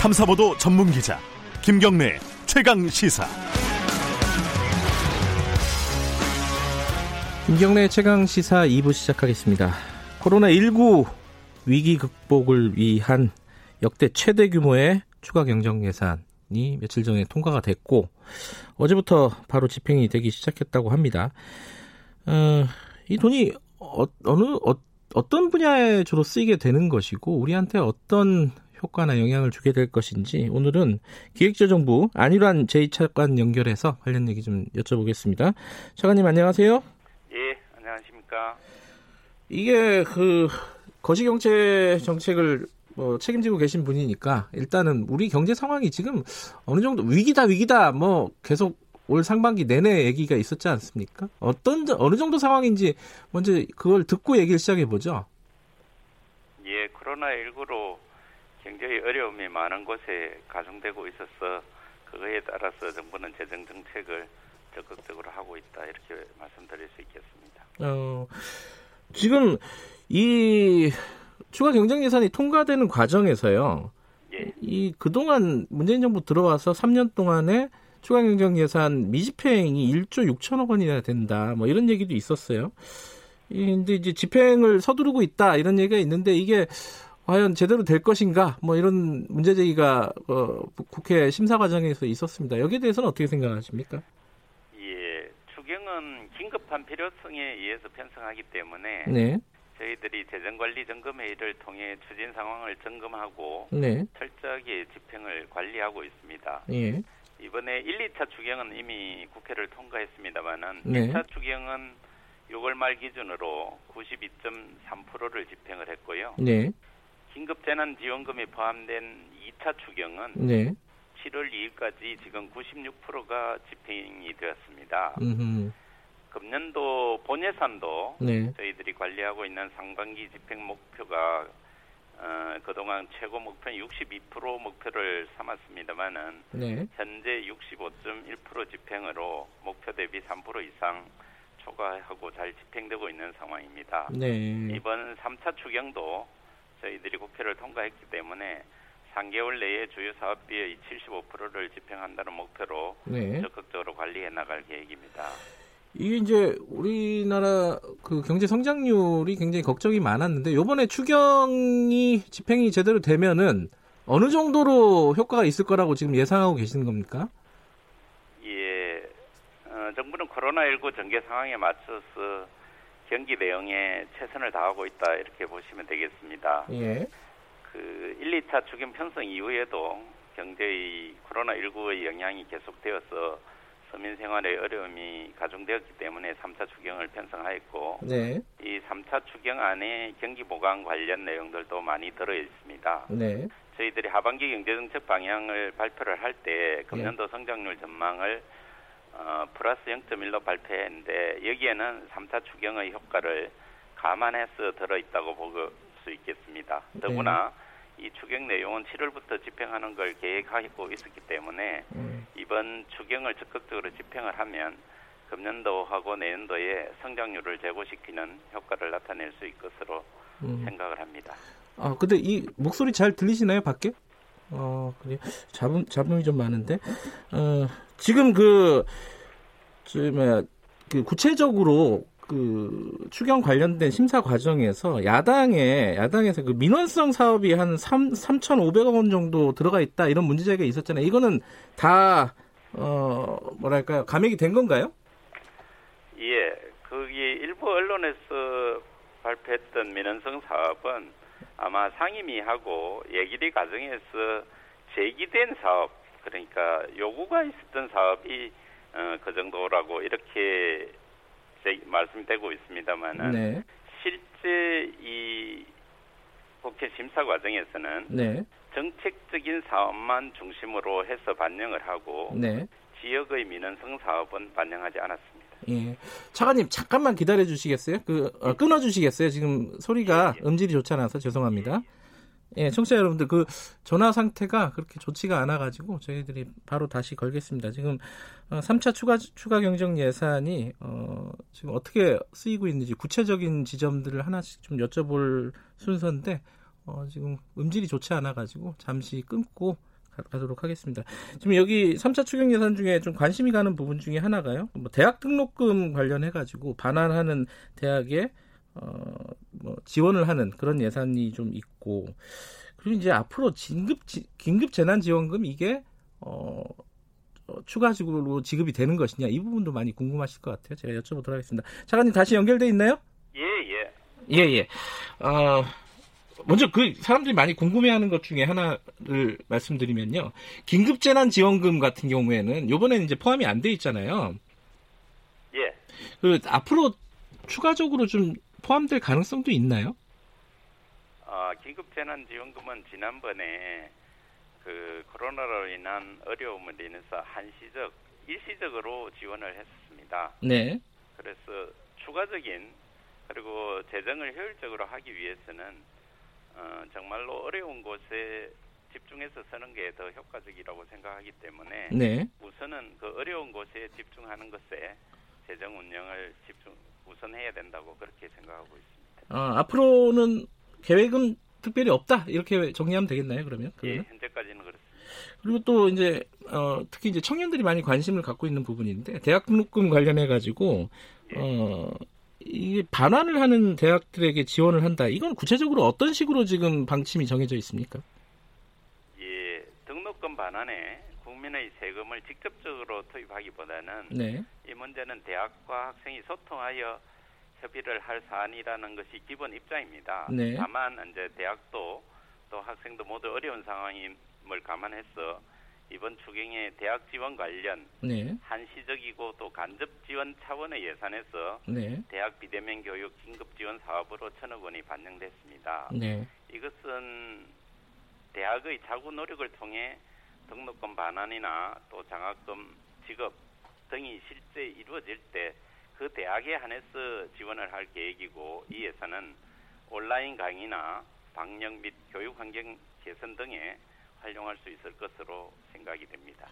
탐사보도 전문 기자 김경래 최강 시사. 김경래 최강 시사 2부 시작하겠습니다. 코로나19 위기 극복을 위한 역대 최대 규모의 추가 경정 예산이 며칠 전에 통과가 됐고 어제부터 바로 집행이 되기 시작했다고 합니다. 어, 이 돈이 어, 느 어, 어떤 분야에 주로 쓰이게 되는 것이고 우리한테 어떤 효과나 영향을 주게 될 것인지 오늘은 기획재정부 안일환 제2차관 연결해서 관련 얘기 좀 여쭤보겠습니다. 차관님 안녕하세요. 예, 안녕하십니까. 이게 그 거시경제 정책을 뭐 책임지고 계신 분이니까 일단은 우리 경제 상황이 지금 어느 정도 위기다 위기다 뭐 계속 올 상반기 내내 얘기가 있었지 않습니까? 어떤 어느 정도 상황인지 먼저 그걸 듣고 얘기를 시작해 보죠. 예, 코로나 19로 굉장히 어려움이 많은 곳에 가중되고 있어서 그거에 따라서 정부는 재정 정책을 적극적으로 하고 있다 이렇게 말씀드릴 수 있겠습니다. 어, 지금 이 추가 경쟁 예산이 통과되는 과정에서요. 예. 이 그동안 문재인 정부 들어와서 3년 동안에 추가 경쟁 예산 미집행이 1조 6천억 원이나 된다. 뭐 이런 얘기도 있었어요. 근데 이제 집행을 서두르고 있다 이런 얘기가 있는데 이게 과연 제대로 될 것인가 뭐 이런 문제 제기가 어, 국회 심사 과정에서 있었습니다. 여기에 대해서는 어떻게 생각하십니까? 예, 추경은 긴급한 필요성에 의해서 편성하기 때문에 네. 저희들이 재정관리 점검회의를 통해 추진 상황을 점검하고 네. 철저하게 집행을 관리하고 있습니다. 예. 이번에 1, 2차 추경은 이미 국회를 통과했습니다만은 네. 2차 추경은 6월 말 기준으로 92.3%를 집행을 했고요. 네. 긴급재난지원금이 포함된 2차 추경은 네. 7월 2일까지 지금 96%가 집행이 되었습니다. 음흠. 금년도 본예산도 네. 저희들이 관리하고 있는 상반기 집행 목표가 어, 그동안 최고 목표는 62% 목표를 삼았습니다만은 네. 현재 65.1% 집행으로 목표 대비 3% 이상 초과하고 잘 집행되고 있는 상황입니다. 네. 이번 3차 추경도 저희들이 국회를 통과했기 때문에 3개월 내에 주요 사업비의 75%를 집행한다는 목표로 네. 적극적으로 관리해 나갈 계획입니다. 이게 이제 우리나라 그 경제 성장률이 굉장히 걱정이 많았는데 요번에 추경이 집행이 제대로 되면은 어느 정도로 효과가 있을 거라고 지금 예상하고 계시는 겁니까? 예, 어, 정부는 코로나19 전개 상황에 맞춰서 경기 대응에 최선을 다하고 있다 이렇게 보시면 되겠습니다. 예. 그 1, 2차 추경 편성 이후에도 경제의 코로나19의 영향이 계속되어서 서민 생활의 어려움이 가중되었기 때문에 3차 추경을 편성하였고 네. 이 3차 추경 안에 경기 보강 관련 내용들도 많이 들어 있습니다. 네. 저희들이 하반기 경제정책 방향을 발표를 할 때 금년도 네. 성장률 전망을 어, 플러스 0.1로 발표했는데 여기에는 3차 추경의 효과를 감안해서 들어있다고 볼 수 있겠습니다. 더구나 네. 이 추경 내용은 7월부터 집행하는 걸 계획하고 있었기 때문에 음. 이번 추경을 적극적으로 집행을 하면 금년도하고 내년도에 성장률을 제고시키는 효과를 나타낼 수 있을 것으로 음. 생각을 합니다. 아, 근데 이 목소리 잘 들리시나요, 밖에? 어, 그래. 잡음, 잡음이 좀 많은데. 어, 지금 그, 저, 뭐야, 그 구체적으로 그 추경 관련된 심사 과정에서 야당에 야당에서 그 민원성 사업이 한 3, 3,500억 원 정도 들어가 있다 이런 문제 제기가 있었잖아요. 이거는 다 어, 뭐랄까요? 감액이 된 건가요? 예. 거기 일부 언론에서 발표했던 민원성 사업은 아마 상임위하고 얘기리 과정에서 제기된 사업 그러니까 요구가 있었던 사업이 어, 그 정도라고 이렇게 말씀되고 있습니다만은 네. 실제 이 국회 심사 과정에서는 네. 정책적인 사업만 중심으로 해서 반영을 하고 네. 지역의 민원성 사업은 반영하지 않았습니다. 예. 차관님 잠깐만 기다려 주시겠어요? 그 어, 끊어 주시겠어요? 지금 소리가 예, 예. 음질이 좋지 않아서 죄송합니다. 예, 청취자 여러분들 그 전화 상태가 그렇게 좋지가 않아 가지고 저희들이 바로 다시 걸겠습니다. 지금 어, 3차 추가 추가 경정 예산이 어, 지금 어떻게 쓰이고 있는지 구체적인 지점들을 하나씩 좀 여쭤볼 순서인데 어, 지금 음질이 좋지 않아 가지고 잠시 끊고 가도록 하겠습니다. 지금 여기 3차 추경 예산 중에 좀 관심이 가는 부분 중에 하나가요. 뭐 대학 등록금 관련해 가지고 반환하는 대학에 어, 뭐 지원을 하는 그런 예산이 좀 있고 그리고 이제 앞으로 긴급 긴급 재난 지원금 이게 어, 어, 추가적으로 지급이 되는 것이냐 이 부분도 많이 궁금하실 것 같아요. 제가 여쭤보도록 하겠습니다. 차관님 다시 연결돼 있나요? 예 예. 예 예. 어, 먼저 그 사람들이 많이 궁금해하는 것 중에 하나를 말씀드리면요. 긴급 재난 지원금 같은 경우에는 이번에는 이제 포함이 안 돼 있잖아요. 예. 그 앞으로 추가적으로 좀 포함될 가능성도 있나요? 어, 긴급재난지원금은 지난번에 그 코로나로 인한 어려움을 인해서 한시적, 일시적으로 지원을 했습니다. 네. 그래서 추가적인 그리고 재정을 효율적으로 하기 위해서는 어, 정말로 어려운 곳에 집중해서 쓰는 게 더 효과적이라고 생각하기 때문에 네. 우선은 그 어려운 곳에 집중하는 것에 재정 운영을 집중 우선해야 된다고 그렇게 생각하고 있습니다. 아, 앞으로는 계획은 특별히 없다 이렇게 정리하면 되겠나요? 그러면 그러면? 예, 현재까지는 그렇습니다. 그리고 또 이제 어, 특히 이제 청년들이 많이 관심을 갖고 있는 부분인데 대학 등록금 관련해 가지고 예. 어, 이게 반환을 하는 대학들에게 지원을 한다. 이건 구체적으로 어떤 식으로 지금 방침이 정해져 있습니까? 예, 등록금 반환에 국민의 세금을 직접적으로 투입하기보다는 네. 이 문제는 대학과 학생이 소통하여 협의를 할 사안이라는 것이 기본 입장입니다. 네. 다만 이제 대학도 또 학생도 모두 어려운 상황임을 감안해서 이번 추경의 대학 지원 관련 네. 한시적이고 또 간접 지원 차원의 예산에서 네. 대학 비대면 교육 긴급 지원 사업으로 천억 원이 반영됐습니다. 네. 이것은 대학의 자구 노력을 통해 등록금 반환이나 또 장학금 지급 등이 실제 이루어질 때 그 대학에 한해서 지원을 할 계획이고 이 예산은 온라인 강의나 방역 및 교육 환경 개선 등에 활용할 수 있을 것으로 생각이 됩니다.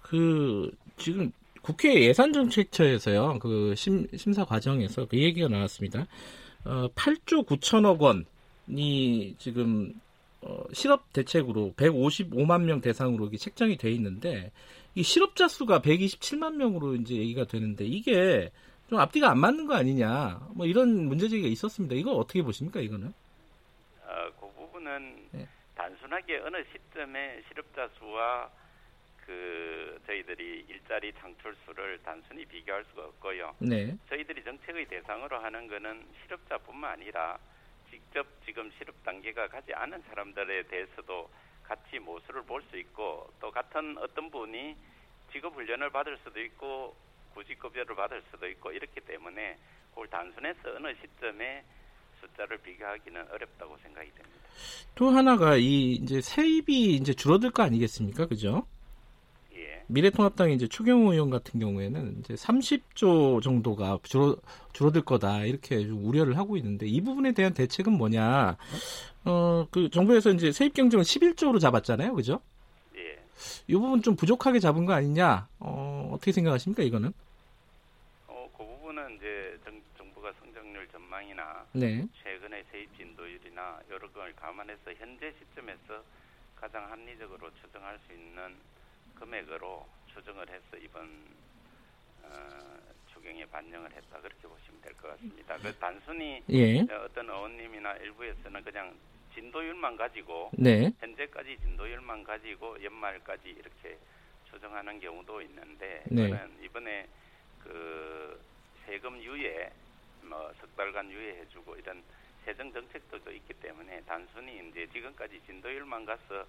그 지금 국회 예산정책처에서요. 그 심, 심사 과정에서 그 얘기가 나왔습니다. 어, 8조 9천억 원이 지금 어, 실업 대책으로 155만 명 대상으로 이게 책정이 돼 있는데 이 실업자 수가 127만 명으로 이제 얘기가 되는데 이게 좀 앞뒤가 안 맞는 거 아니냐 뭐 이런 문제 제기가 있었습니다. 이거 어떻게 보십니까 이거는? 어, 그 부분은 네. 단순하게 어느 시점에 실업자 수와 그 저희들이 일자리 창출 수를 단순히 비교할 수가 없고요. 네. 저희들이 정책의 대상으로 하는 거는 실업자뿐만 아니라 직접 지금 실업 단계가 가지 않은 사람들에 대해서도 같이 모습을 볼 수 있고 또 같은 어떤 분이 직업 훈련을 받을 수도 있고 구직급여를 받을 수도 있고 이렇기 때문에 그걸 단순해서 어느 시점에 숫자를 비교하기는 어렵다고 생각이 됩니다. 또 하나가 이 이제 세입이 이제 줄어들 거 아니겠습니까, 그죠? 미래통합당의 이제 추경호 의원 같은 경우에는 이제 30조 정도가 줄어 줄어들 거다 이렇게 좀 우려를 하고 있는데 이 부분에 대한 대책은 뭐냐? 어, 그 정부에서 이제 세입 경쟁을 11조로 잡았잖아요, 그죠? 예. 이 부분 좀 부족하게 잡은 거 아니냐? 어, 어떻게 생각하십니까, 이거는? 어, 그 부분은 이제 정, 정부가 성장률 전망이나 네. 최근의 세입 진도율이나 여러 걸 감안해서 현재 시점에서 가장 합리적으로 추정할 수 있는 금액으로 추정을 해서 이번 어, 추경에 반영을 했다 그렇게 보시면 될 것 같습니다. 그 단순히 예. 어떤 의원님이나 일부에서는 그냥 진도율만 가지고 네. 현재까지 진도율만 가지고 연말까지 이렇게 추정하는 경우도 있는데 네. 저는 이번에 그 세금 유예 뭐 석 달간 유예해주고 이런 세정 정책들도 있기 때문에 단순히 이제 지금까지 진도율만 가서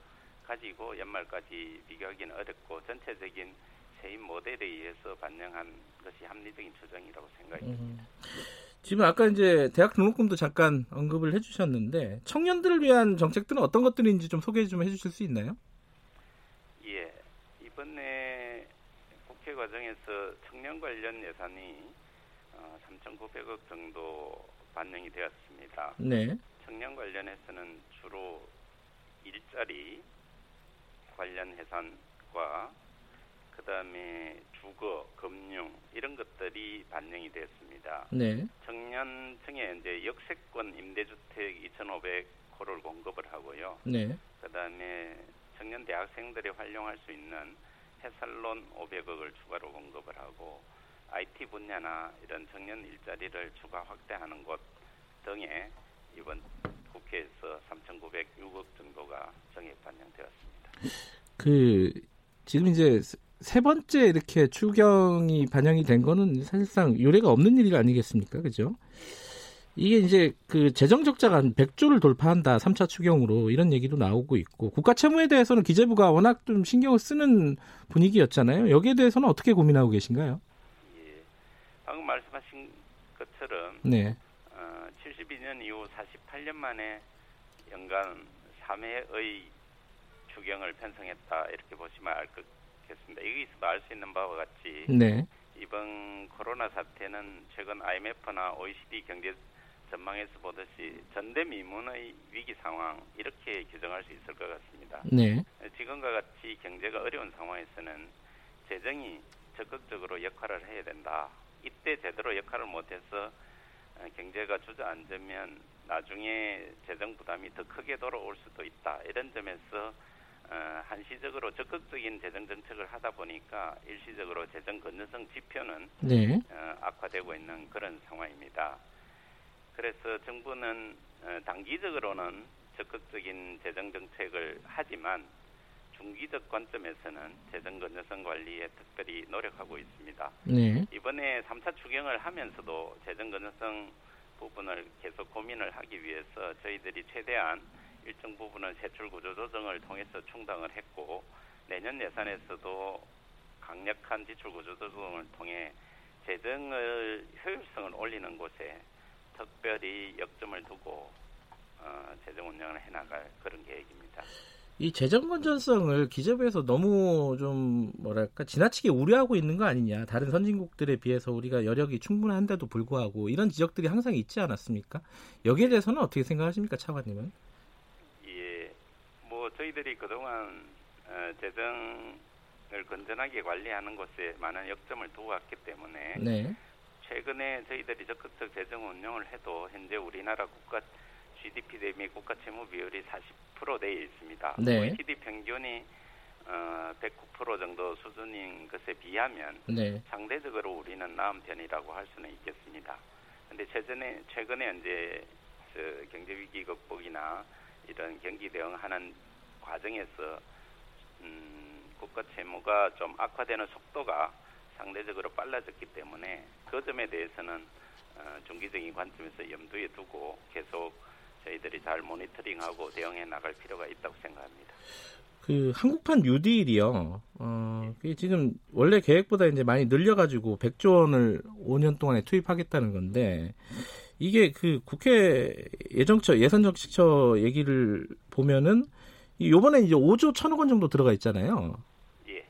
가지고 연말까지 비교하기는 어렵고 전체적인 세임 모델에 의해서 반영한 것이 합리적인 추정이라고 생각이 듭니다. 음. 지금 아까 이제 대학 등록금도 잠깐 언급을 해주셨는데 청년들을 위한 정책들은 어떤 것들인지 좀 소개 좀 해주실 수 있나요? 예, 이번에 국회 과정에서 청년 관련 예산이 어, 3,900억 정도 반영이 되었습니다. 네. 청년 관련해서는 주로 일자리, 관련 예산과 그 다음에 주거, 금융 이런 것들이 반영이 됐습니다. 네. 청년층에 이제 역세권 임대주택 2,500호를 공급을 하고요. 네. 그 다음에 청년 대학생들이 활용할 수 있는 해살론 500억을 추가로 공급을 하고 IT 분야나 이런 청년 일자리를 추가 확대하는 것 등에 이번 국회에서 3,906억 정도가 정액 반영되었습니다. 그 지금 이제 세 번째 이렇게 추경이 반영이 된 거는 사실상 유례가 없는 일이 아니겠습니까? 그죠? 이게 이제 그 재정 적자가 한 100조를 돌파한다. 3차 추경으로 이런 얘기도 나오고 있고 국가 채무에 대해서는 기재부가 워낙 좀 신경을 쓰는 분위기였잖아요. 여기에 대해서는 어떻게 고민하고 계신가요? 예. 방금 말씀하신 것처럼 네. 어, 72년 이후 48년 만에 연간 3회의 추경을 편성했다 이렇게 보시면 알 것 같습니다. 여기서 알 수 있는 바와 같이 네. 이번 코로나 사태는 최근 IMF나 OECD 경제 전망에서 보듯이 전대미문의 위기 상황 이렇게 규정할 수 있을 것 같습니다. 네. 지금과 같이 경제가 어려운 상황에서는 재정이 적극적으로 역할을 해야 된다. 이때 제대로 역할을 못해서 경제가 주저앉으면 나중에 재정 부담이 더 크게 돌아올 수도 있다. 이런 점에서 어, 한시적으로 적극적인 재정 정책을 하다 보니까 일시적으로 재정 건전성 지표는 네. 어, 악화되고 있는 그런 상황입니다. 그래서 정부는 어, 단기적으로는 적극적인 재정 정책을 하지만 중기적 관점에서는 재정 건전성 관리에 특별히 노력하고 있습니다. 네. 이번에 3차 추경을 하면서도 재정 건전성 부분을 계속 고민을 하기 위해서 저희들이 최대한 일정 부분은 세출 구조 조정을 통해서 충당을 했고 내년 예산에서도 강력한 지출 구조 조정을 통해 재정을 효율성을 올리는 곳에 특별히 역점을 두고 어, 재정 운영을 해나갈 그런 계획입니다. 이 재정 건전성을 기재부에서 너무 좀 뭐랄까 지나치게 우려하고 있는 거 아니냐. 다른 선진국들에 비해서 우리가 여력이 충분한데도 불구하고 이런 지적들이 항상 있지 않았습니까? 여기에 대해서는 어떻게 생각하십니까, 차관님은? 저희들이 그동안 어, 재정을 건전하게 관리하는 것에 많은 역점을 두고 왔기 때문에 네. 최근에 저희들이 적극적 재정 운영을 해도 현재 우리나라 국가 GDP 대비 국가 채무 비율이 40% 내에 있습니다. 네. OECD 평균이 어, 109% 정도 수준인 것에 비하면 네. 상대적으로 우리는 나은 편이라고 할 수는 있겠습니다. 근데 최근에 최근에 이제 경제 위기 극복이나 이런 경기 대응하는 과정에서 음, 국가 채무가 좀 악화되는 속도가 상대적으로 빨라졌기 때문에 그 점에 대해서는 어, 중기적인 관점에서 염두에 두고 계속 저희들이 잘 모니터링하고 대응해 나갈 필요가 있다고 생각합니다. 그 한국판 뉴딜이요. 어, 그 지금 원래 계획보다 이제 많이 늘려가지고 100조 원을 5년 동안에 투입하겠다는 건데 이게 그 국회 예정처 예산정책처 얘기를 보면은 요번에 이제 5조 1천억 원 정도 들어가 있잖아요. 예.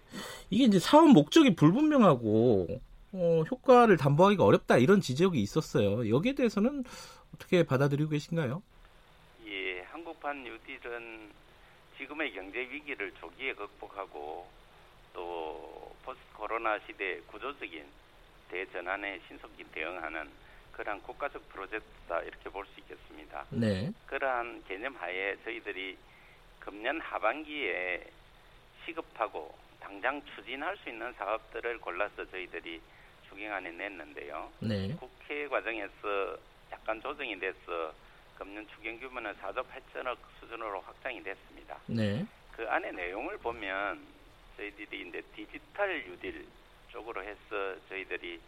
이게 이제 사업 목적이 불분명하고 어, 효과를 담보하기가 어렵다 이런 지적이 있었어요. 여기에 대해서는 어떻게 받아들이고 계신가요? 한국판 뉴딜은 지금의 경제 위기를 조기에 극복하고 또 포스트 코로나 시대 구조적인 대전환에 신속히 대응하는 그러한 국가적 프로젝트다 이렇게 볼 수 있겠습니다. 네. 그러한 개념 하에 저희들이 금년 하반기에 시급하고 당장 추진할 수 있는 사업들을 골라서 저희들이 추경안에 냈는데요. 네. 국회 과정에서 약간 조정이 돼서 금년 추경 규모는 4조 8천억 수준으로 확장이 됐습니다. 네. 그 안에 내용을 보면 저희들이 이제 디지털 유딜 쪽으로 해서 저희들이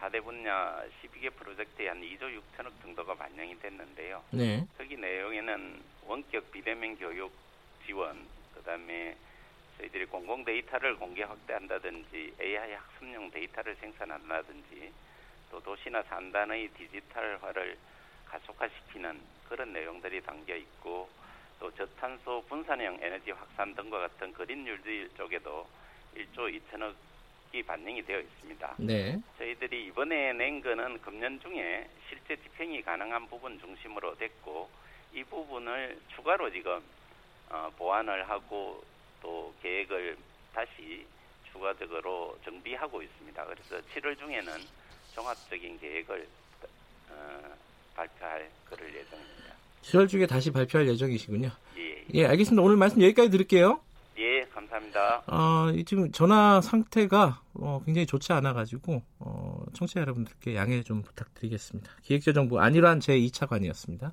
4대 분야 12개 프로젝트에 한 2조 6천억 정도가 반영이 됐는데요. 네. 거기 내용에는 원격 비대면 교육 지원, 그다음에 저희들이 공공 데이터를 공개 확대한다든지 AI 학습용 데이터를 생산한다든지 또 도시나 산단의 디지털화를 가속화시키는 그런 내용들이 담겨 있고 또 저탄소 분산형 에너지 확산 등과 같은 그린 뉴딜 쪽에도 1조 2천억이 반영이 되어 있습니다. 네. 저희들이 이번에 낸 거는 금년 중에 실제 집행이 가능한 부분 중심으로 됐고 이 부분을 추가로 지금 어, 보완을 하고 또 계획을 다시 추가적으로 정비하고 있습니다. 그래서 7월 중에는 종합적인 계획을 어, 발표할 그럴 예정입니다. 10월 중에 다시 발표할 예정이시군요. 예. 예, 알겠습니다. 오늘 말씀 여기까지 드릴게요. 예, 감사합니다. 어, 지금 전화 상태가 어, 굉장히 좋지 않아가지고 어, 청취자 여러분들께 양해 좀 부탁드리겠습니다. 기획재정부 안일환 제2차관이었습니다.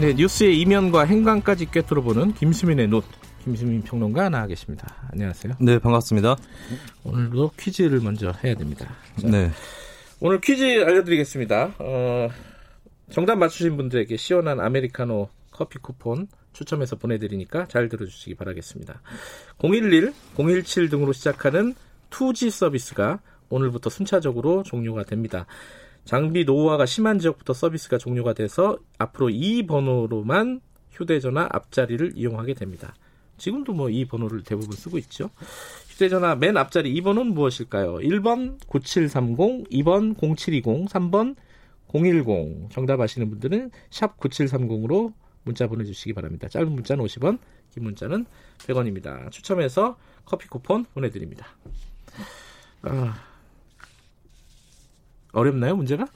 네, 뉴스의 이면과 행간까지 꿰뚫어보는 김수민의 눈. 김수민 평론가 나와 계십니다. 안녕하세요. 네, 반갑습니다. 오늘도 퀴즈를 먼저 해야 됩니다. 자, 네. 오늘 퀴즈 알려드리겠습니다. 어, 정답 맞추신 분들에게 시원한 아메리카노 커피 쿠폰 추첨해서 보내드리니까 잘 들어주시기 바라겠습니다. 011, 017 등으로 시작하는 2G 서비스가 오늘부터 순차적으로 종료가 됩니다. 장비 노후화가 심한 지역부터 서비스가 종료가 돼서 앞으로 이 번호로만 휴대전화 앞자리를 이용하게 됩니다. 지금도 뭐 이 번호를 대부분 쓰고 있죠. 휴대전화 맨 앞자리 2번은 무엇일까요? 1번 9730, 2번 0720, 3번 010 정답 아시는 분들은 샵 9730으로 문자 보내주시기 바랍니다. 짧은 문자는 50원, 긴 문자는 100원입니다. 추첨해서 커피 쿠폰 보내드립니다. 아, 어렵나요, 문제가?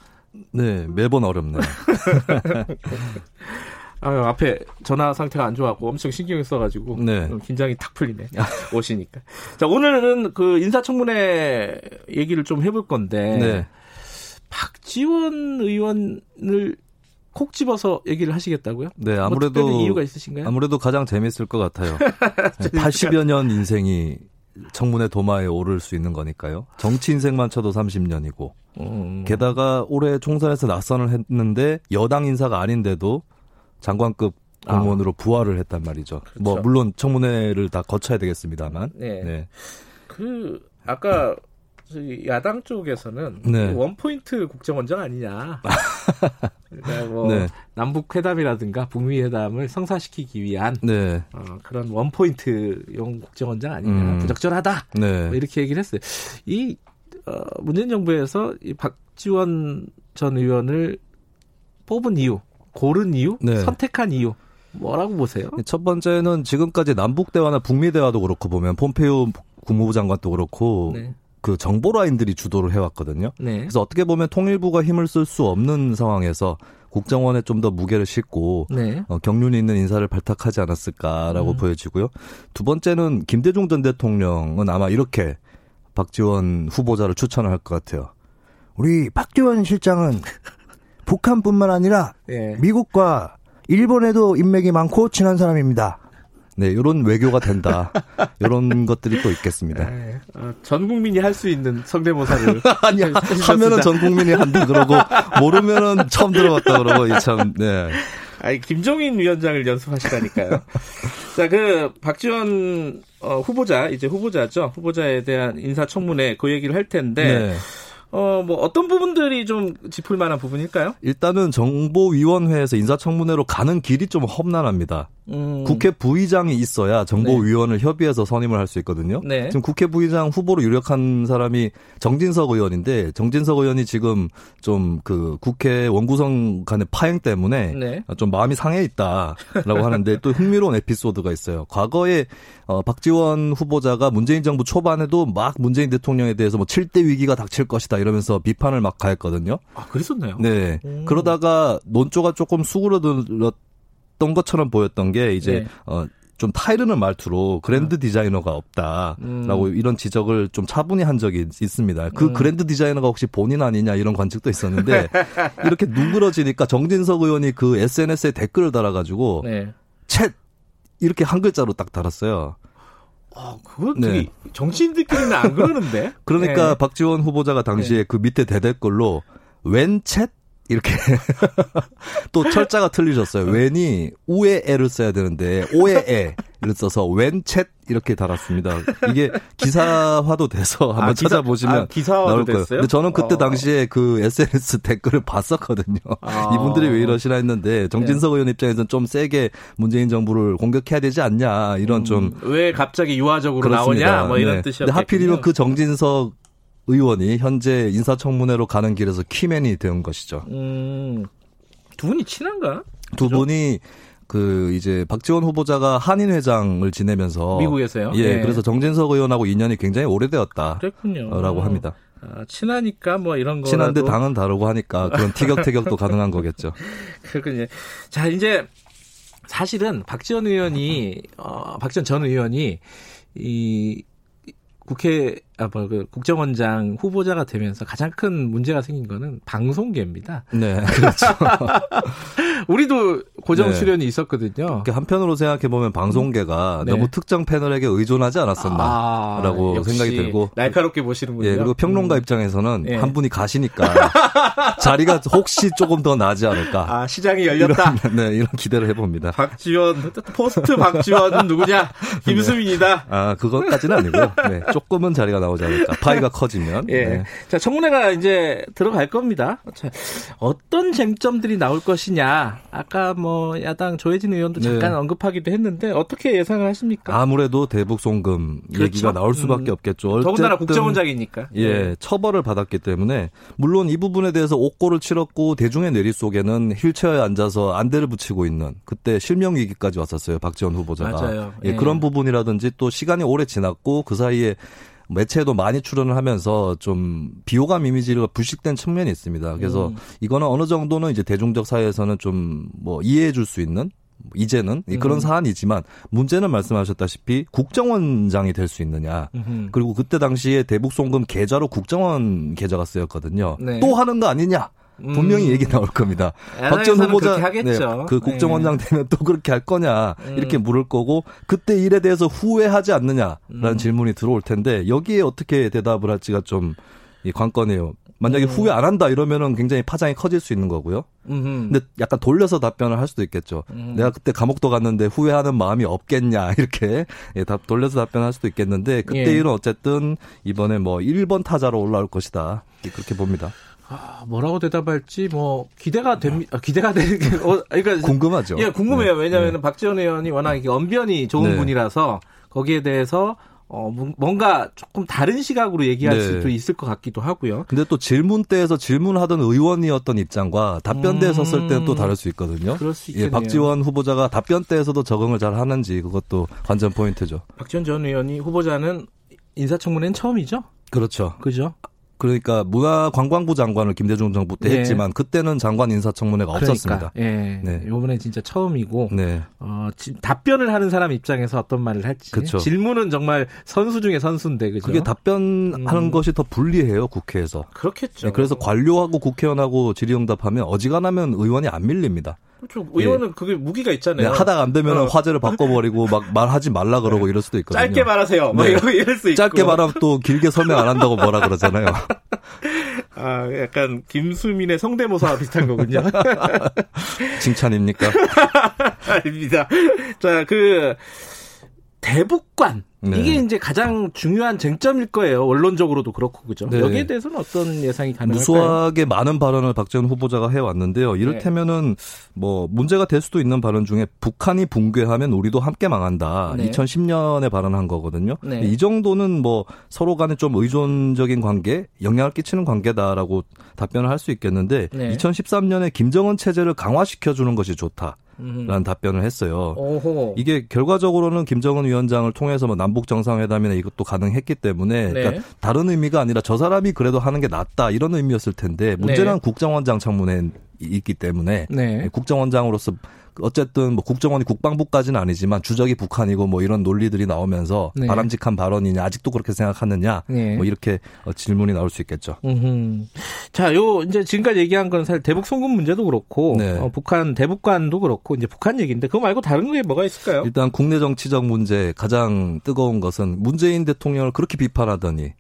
네, 매번 어렵네요. 아유, 앞에 전화 상태가 안 좋았고 엄청 신경 써가지고 네. 긴장이 탁 풀리네. 오시니까. 자, 오늘은 그 인사청문회 얘기를 좀 해볼 건데 네. 박지원 의원을 콕 집어서 얘기를 하시겠다고요? 네, 뭐 아무래도 뭐 이유가 있으신가요? 아무래도 가장 재밌을 것 같아요. 80여 년 인생이 청문회 도마에 오를 수 있는 거니까요. 정치 인생만 쳐도 30년이고. 음. 게다가 올해 총선에서 낙선을 했는데 여당 인사가 아닌데도 장관급 공무원으로 아. 부활을 했단 말이죠. 뭐 그렇죠. 뭐 물론 청문회를 다 거쳐야 되겠습니다만. 네. 네. 그 아까 야당 쪽에서는 네. 원포인트 국정원장 아니냐. 그러니까 뭐 네. 남북 회담이라든가 북미 회담을 성사시키기 위한 네. 어, 그런 원포인트용 국정원장 아니냐. 음. 부적절하다. 네. 뭐 이렇게 얘기를 했어요. 이 어, 문재인 정부에서 이 박지원 전 의원을 뽑은 이유, 고른 이유, 네. 선택한 이유 뭐라고 보세요? 첫 번째는 지금까지 남북 대화나 북미 대화도 그렇고 보면 폼페이오 국무부 장관도 그렇고 네. 그 정보 라인들이 주도를 해왔거든요. 네. 그래서 어떻게 보면 통일부가 힘을 쓸 수 없는 상황에서 국정원에 좀 더 무게를 싣고 네. 어, 경륜이 있는 인사를 발탁하지 않았을까라고 음. 보여지고요. 두 번째는 김대중 전 대통령은 아마 이렇게 박지원 후보자를 추천을 할것 같아요. 우리 박지원 실장은 북한뿐만 아니라 네. 미국과 일본에도 인맥이 많고 친한 사람입니다. 네, 이런 외교가 된다. 이런 것들이 또 있겠습니다. 네, 어, 전 국민이 할 수 있는 성대모사를 아니 하면은 전 국민이 한다 그러고 모르면은 처음 들어봤다 그러고 참 네. 아니 김종인 위원장을 연습하시다니까요. 자, 그 박지원 어, 후보자 이제 후보자죠. 후보자에 대한 인사청문회 그 얘기를 할 텐데 네. 어, 뭐 어떤 부분들이 좀 짚을 만한 부분일까요? 일단은 정보위원회에서 인사청문회로 가는 길이 좀 험난합니다. 음. 국회 부의장이 있어야 정보위원을 네. 협의해서 선임을 할 수 있거든요. 네. 지금 국회 부의장 후보로 유력한 사람이 정진석 의원인데 정진석 의원이 지금 좀 그 국회 원구성 간의 파행 때문에 네. 좀 마음이 상해 있다라고 하는데 또 흥미로운 에피소드가 있어요. 과거에 어, 박지원 후보자가 문재인 정부 초반에도 막 문재인 대통령에 대해서 뭐 7대 위기가 닥칠 것이다 이러면서 비판을 막 가했거든요. 아, 그랬었나요? 네. 오. 그러다가 논조가 조금 수그러들었 던 것처럼 보였던 게 이제 네. 어, 좀 타이르는 말투로 그랜드 음. 디자이너가 없다라고 음. 이런 지적을 좀 차분히 한 적이 있습니다. 그 음. 그랜드 디자이너가 혹시 본인 아니냐 이런 관측도 있었는데 이렇게 누그러지니까 정진석 의원이 그 SNS에 댓글을 달아가지고 네. 챗 이렇게 한 글자로 딱 달았어요. 아, 그건 네. 정치인들끼리는 안 그러는데. 그러니까 네. 박지원 후보자가 당시에 네. 그 밑에 대댓글로 웬챗 이렇게 또 철자가 틀리셨어요. 웬이 우에 에를 써야 되는데 오에 에를 써서 웬챗 이렇게 달았습니다. 이게 기사화도 돼서 한번 아, 기사, 찾아보시면 아, 나올 거예요. 됐어요? 근데 저는 그때 어. 당시에 그 SNS 댓글을 봤었거든요. 아. 이분들이 왜 이러시나 했는데 정진석 네. 의원 입장에서는 좀 세게 문재인 정부를 공격해야 되지 않냐 이런 음, 좀왜 갑자기 유화적으로 그렇습니다. 나오냐 뭐 이런 네. 뜻이었죠. 하필이면 그 정진석 의원이 현재 인사청문회로 가는 길에서 키맨이 된 것이죠. 음, 두 분이 친한가? 두 그죠? 분이 그 이제 박지원 후보자가 한인 회장을 지내면서 미국에서요. 예, 네. 그래서 정진석 의원하고 인연이 굉장히 오래되었다. 그랬군요.라고 합니다. 아, 친하니까 뭐 이런 거 친한데 당은 다르고 하니까 그런 티격태격도 가능한 거겠죠. 그렇군요. 자 이제 사실은 박지원 의원이 어, 박지원 전 의원이 이 국회 아, 뭐, 그 국정원장 후보자가 되면서 가장 큰 문제가 생긴 거는 방송계입니다. 네, 그렇죠. 우리도 고정 네. 출연이 있었거든요. 한편으로 생각해 보면 방송계가 네. 너무 특정 패널에게 의존하지 않았었나라고 아, 생각이 들고 날카롭게 보시는군요. 예, 그리고 평론가 음. 입장에서는 네. 한 분이 가시니까 자리가 혹시 조금 더 나지 않을까. 아, 시장이 열렸다. 이런, 네, 이런 기대를 해봅니다. 박지원 포스트 박지원은 누구냐? 김수민이다. 네. 아, 그것까지는 아니고요. 네, 조금은 자리가 나오. 나오지 않을까. 파이가 커지면. 예. 네. 자, 청문회가 이제 들어갈 겁니다. 자, 어떤 쟁점들이 나올 것이냐. 아까 뭐 야당 조혜진 의원도 네. 잠깐 네. 언급하기도 했는데 어떻게 예상을 하십니까? 아무래도 대북 송금 그렇죠? 얘기가 나올 수밖에 음. 없겠죠. 더군다나 국정원장이니까. 예, 네. 처벌을 받았기 때문에 물론 이 부분에 대해서 옥고를 치렀고 대중의 내리 속에는 휠체어에 앉아서 안대를 붙이고 있는 그때 실명 위기까지 왔었어요. 박지원 후보자가. 맞아요. 예, 예. 그런 부분이라든지 또 시간이 오래 지났고 그 사이에 매체에도 많이 출연을 하면서 좀 비호감 이미지가 부식된 측면이 있습니다. 그래서 음. 이거는 어느 정도는 이제 대중적 사회에서는 좀 뭐 이해해 줄 수 있는 이제는 그런 음. 사안이지만 문제는 말씀하셨다시피 국정원장이 될 수 있느냐. 음흠. 그리고 그때 당시에 대북 송금 계좌로 국정원 계좌가 쓰였거든요. 네. 또 하는 거 아니냐. 음. 분명히 얘기 나올 겁니다. 박전 후보자 네, 그 국정원장 네. 되면 또 그렇게 할 거냐 음. 이렇게 물을 거고 그때 일에 대해서 후회하지 않느냐라는 음. 질문이 들어올 텐데 여기에 어떻게 대답을 할지가 좀 이 관건이에요. 만약에 음. 후회 안 한다 이러면은 굉장히 파장이 커질 수 있는 거고요. 음흠. 근데 약간 돌려서 답변을 할 수도 있겠죠. 음. 내가 그때 감옥도 갔는데 후회하는 마음이 없겠냐 이렇게 예, 답 돌려서 답변할 수도 있겠는데 그때 예. 일은 어쨌든 이번에 뭐 1번 타자로 올라올 것이다 그렇게 봅니다. 아, 뭐라고 대답할지 뭐 기대가 됩니다. 아, 기대가 되는 게 어, 그러니까 궁금하죠. 예, 궁금해요. 네. 왜냐하면 네. 박지원 의원이 워낙 언변이 좋은 네. 분이라서 거기에 대해서 어, 뭔가 조금 다른 시각으로 얘기할 네. 수도 있을 것 같기도 하고요. 근데 또 질문 때에서 질문하던 의원이었던 입장과 답변대에 음... 섰을 때는 또 다를 수 있거든요. 그럴 수 있겠네요. 예, 박지원 후보자가 답변대에서도 적응을 잘 하는지 그것도 관전 포인트죠. 박지원 전 의원이 후보자는 인사청문회는 처음이죠? 그렇죠. 그죠? 그러니까 문화관광부 장관을 김대중 정부 때 네. 했지만 그때는 장관 인사청문회가 그러니까, 없었습니다. 예. 네. 이번에 진짜 처음이고 네. 어, 지, 답변을 하는 사람 입장에서 어떤 말을 할지 그쵸. 질문은 정말 선수 중에 선수인데 그죠? 그게 답변하는 음. 것이 더 불리해요 국회에서. 그렇겠죠. 네, 그래서 관료하고 국회의원하고 질의응답하면 어지간하면 의원이 안 밀립니다. 그렇죠. 의원은 예. 그게 무기가 있잖아요. 네, 하다가 안 되면 어. 화제를 바꿔버리고 막 말하지 말라 그러고 네. 이럴 수도 있거든요. 짧게 말하세요. 뭐 네. 이럴 수 있고. 짧게 말하면 또 길게 설명 안 한다고 뭐라 그러잖아요. 아, 약간 김수민의 성대모사 비슷한 거군요. 칭찬입니까? 아닙니다. 자, 그 대북관 네. 이게 이제 가장 중요한 쟁점일 거예요. 원론적으로도 그렇고 그죠. 네. 여기에 대해서는 어떤 예상이 가능할까요? 무수하게 많은 발언을 박지원 후보자가 해 왔는데요. 이를테면은 네. 뭐 문제가 될 수도 있는 발언 중에 북한이 붕괴하면 우리도 함께 망한다. 2010년에 발언한 거거든요. 네. 이 정도는 뭐 서로 간에 좀 의존적인 관계, 영향을 끼치는 관계다라고 답변을 할 수 있겠는데 2013년에 김정은 체제를 강화시켜 주는 것이 좋다. 라는 답변을 했어요. 오호. 이게 결과적으로는 김정은 위원장을 통해서 뭐 남북 정상회담이나 이것도 가능했기 때문에 네. 그러니까 다른 의미가 아니라 저 사람이 그래도 하는 게 낫다 이런 의미였을 텐데 문제는 네. 국정원장 청문회에 있기 때문에 네. 국정원장으로서 어쨌든 뭐 국정원이 국방부까지는 아니지만 주적이 북한이고 뭐 이런 논리들이 나오면서 네. 바람직한 발언이냐 아직도 그렇게 생각하느냐 네. 뭐 이렇게 어, 질문이 나올 수 있겠죠. 음흠. 자, 요 이제 지금까지 얘기한 건 사실 대북 송금 문제도 그렇고 네. 어, 북한 대북관도 그렇고 이제 북한 얘기인데 그거 말고 다른 게 뭐가 있을까요? 일단 국내 정치적 문제 가장 뜨거운 것은 문재인 대통령을 그렇게 비판하더니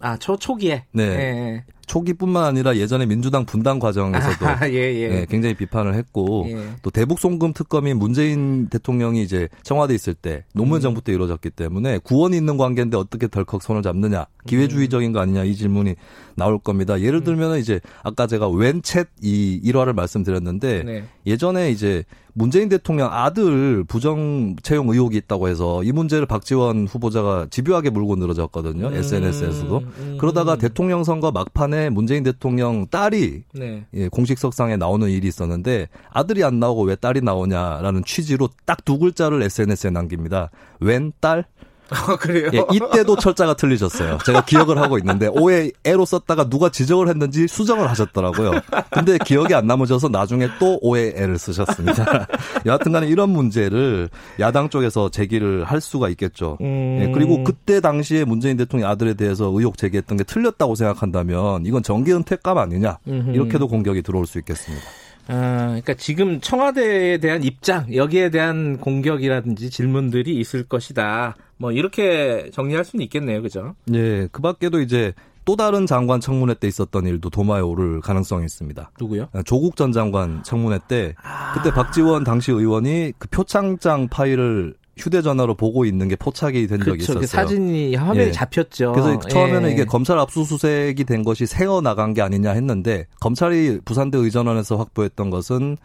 아, 초 초기에. 네. 네. 초기뿐만 아니라 예전에 민주당 분당 과정에서도 아, 예, 예. 네, 굉장히 비판을 했고 예. 또 대북 송금 특검이 문재인 대통령이 이제 청와대 있을 때 노무현 음. 정부 때 이루어졌기 때문에 구원이 있는 관계인데 어떻게 덜컥 손을 잡느냐 기회주의적인 거 아니냐 이 질문이 나올 겁니다. 예를 음. 들면 이제 아까 제가 웬챗 이 일화를 말씀드렸는데 네. 예전에 이제 문재인 대통령 아들 부정 채용 의혹이 있다고 해서 이 문제를 박지원 후보자가 집요하게 물고 늘어졌거든요. 음. SNS에서도. 음. 그러다가 대통령 선거 막판에 문재인 대통령 딸이 네. 예, 공식석상에 나오는 일이 있었는데 아들이 안 나오고 왜 딸이 나오냐라는 취지로 딱 두 글자를 SNS에 남깁니다. 웬 딸? 아, 그래요? 예, 이때도 철자가 틀리셨어요. 제가 기억을 하고 있는데 오해 애로 썼다가 누가 지적을 했는지 수정을 하셨더라고요. 근데 기억이 안 남으셔서 나중에 또 오해 애를 쓰셨습니다. 여하튼간에 이런 문제를 야당 쪽에서 제기를 할 수가 있겠죠. 음... 예, 그리고 그때 당시에 문재인 대통령 아들에 대해서 의혹 제기했던 게 틀렸다고 생각한다면 이건 정계 은퇴감 아니냐 이렇게도 공격이 들어올 수 있겠습니다. 아, 그러니까 지금 청와대에 대한 입장, 여기에 대한 공격이라든지 질문들이 있을 것이다. 뭐 이렇게 정리할 수는 있겠네요, 그죠? 네, 그 밖에도 이제 또 다른 장관 청문회 때 있었던 일도 도마에 오를 가능성이 있습니다. 누구요? 아, 조국 전 장관 청문회 때 그때 아... 박지원 당시 의원이 그 표창장 파일을 휴대전화로 보고 있는 게 포착이 된 적이 있었어요. 그 사진이 화면에 예. 잡혔죠. 그래서 처음에는 예. 이게 검찰 압수수색이 된 것이 새어 나간 게 아니냐 했는데 검찰이 부산대 의전원에서 확보했던 것은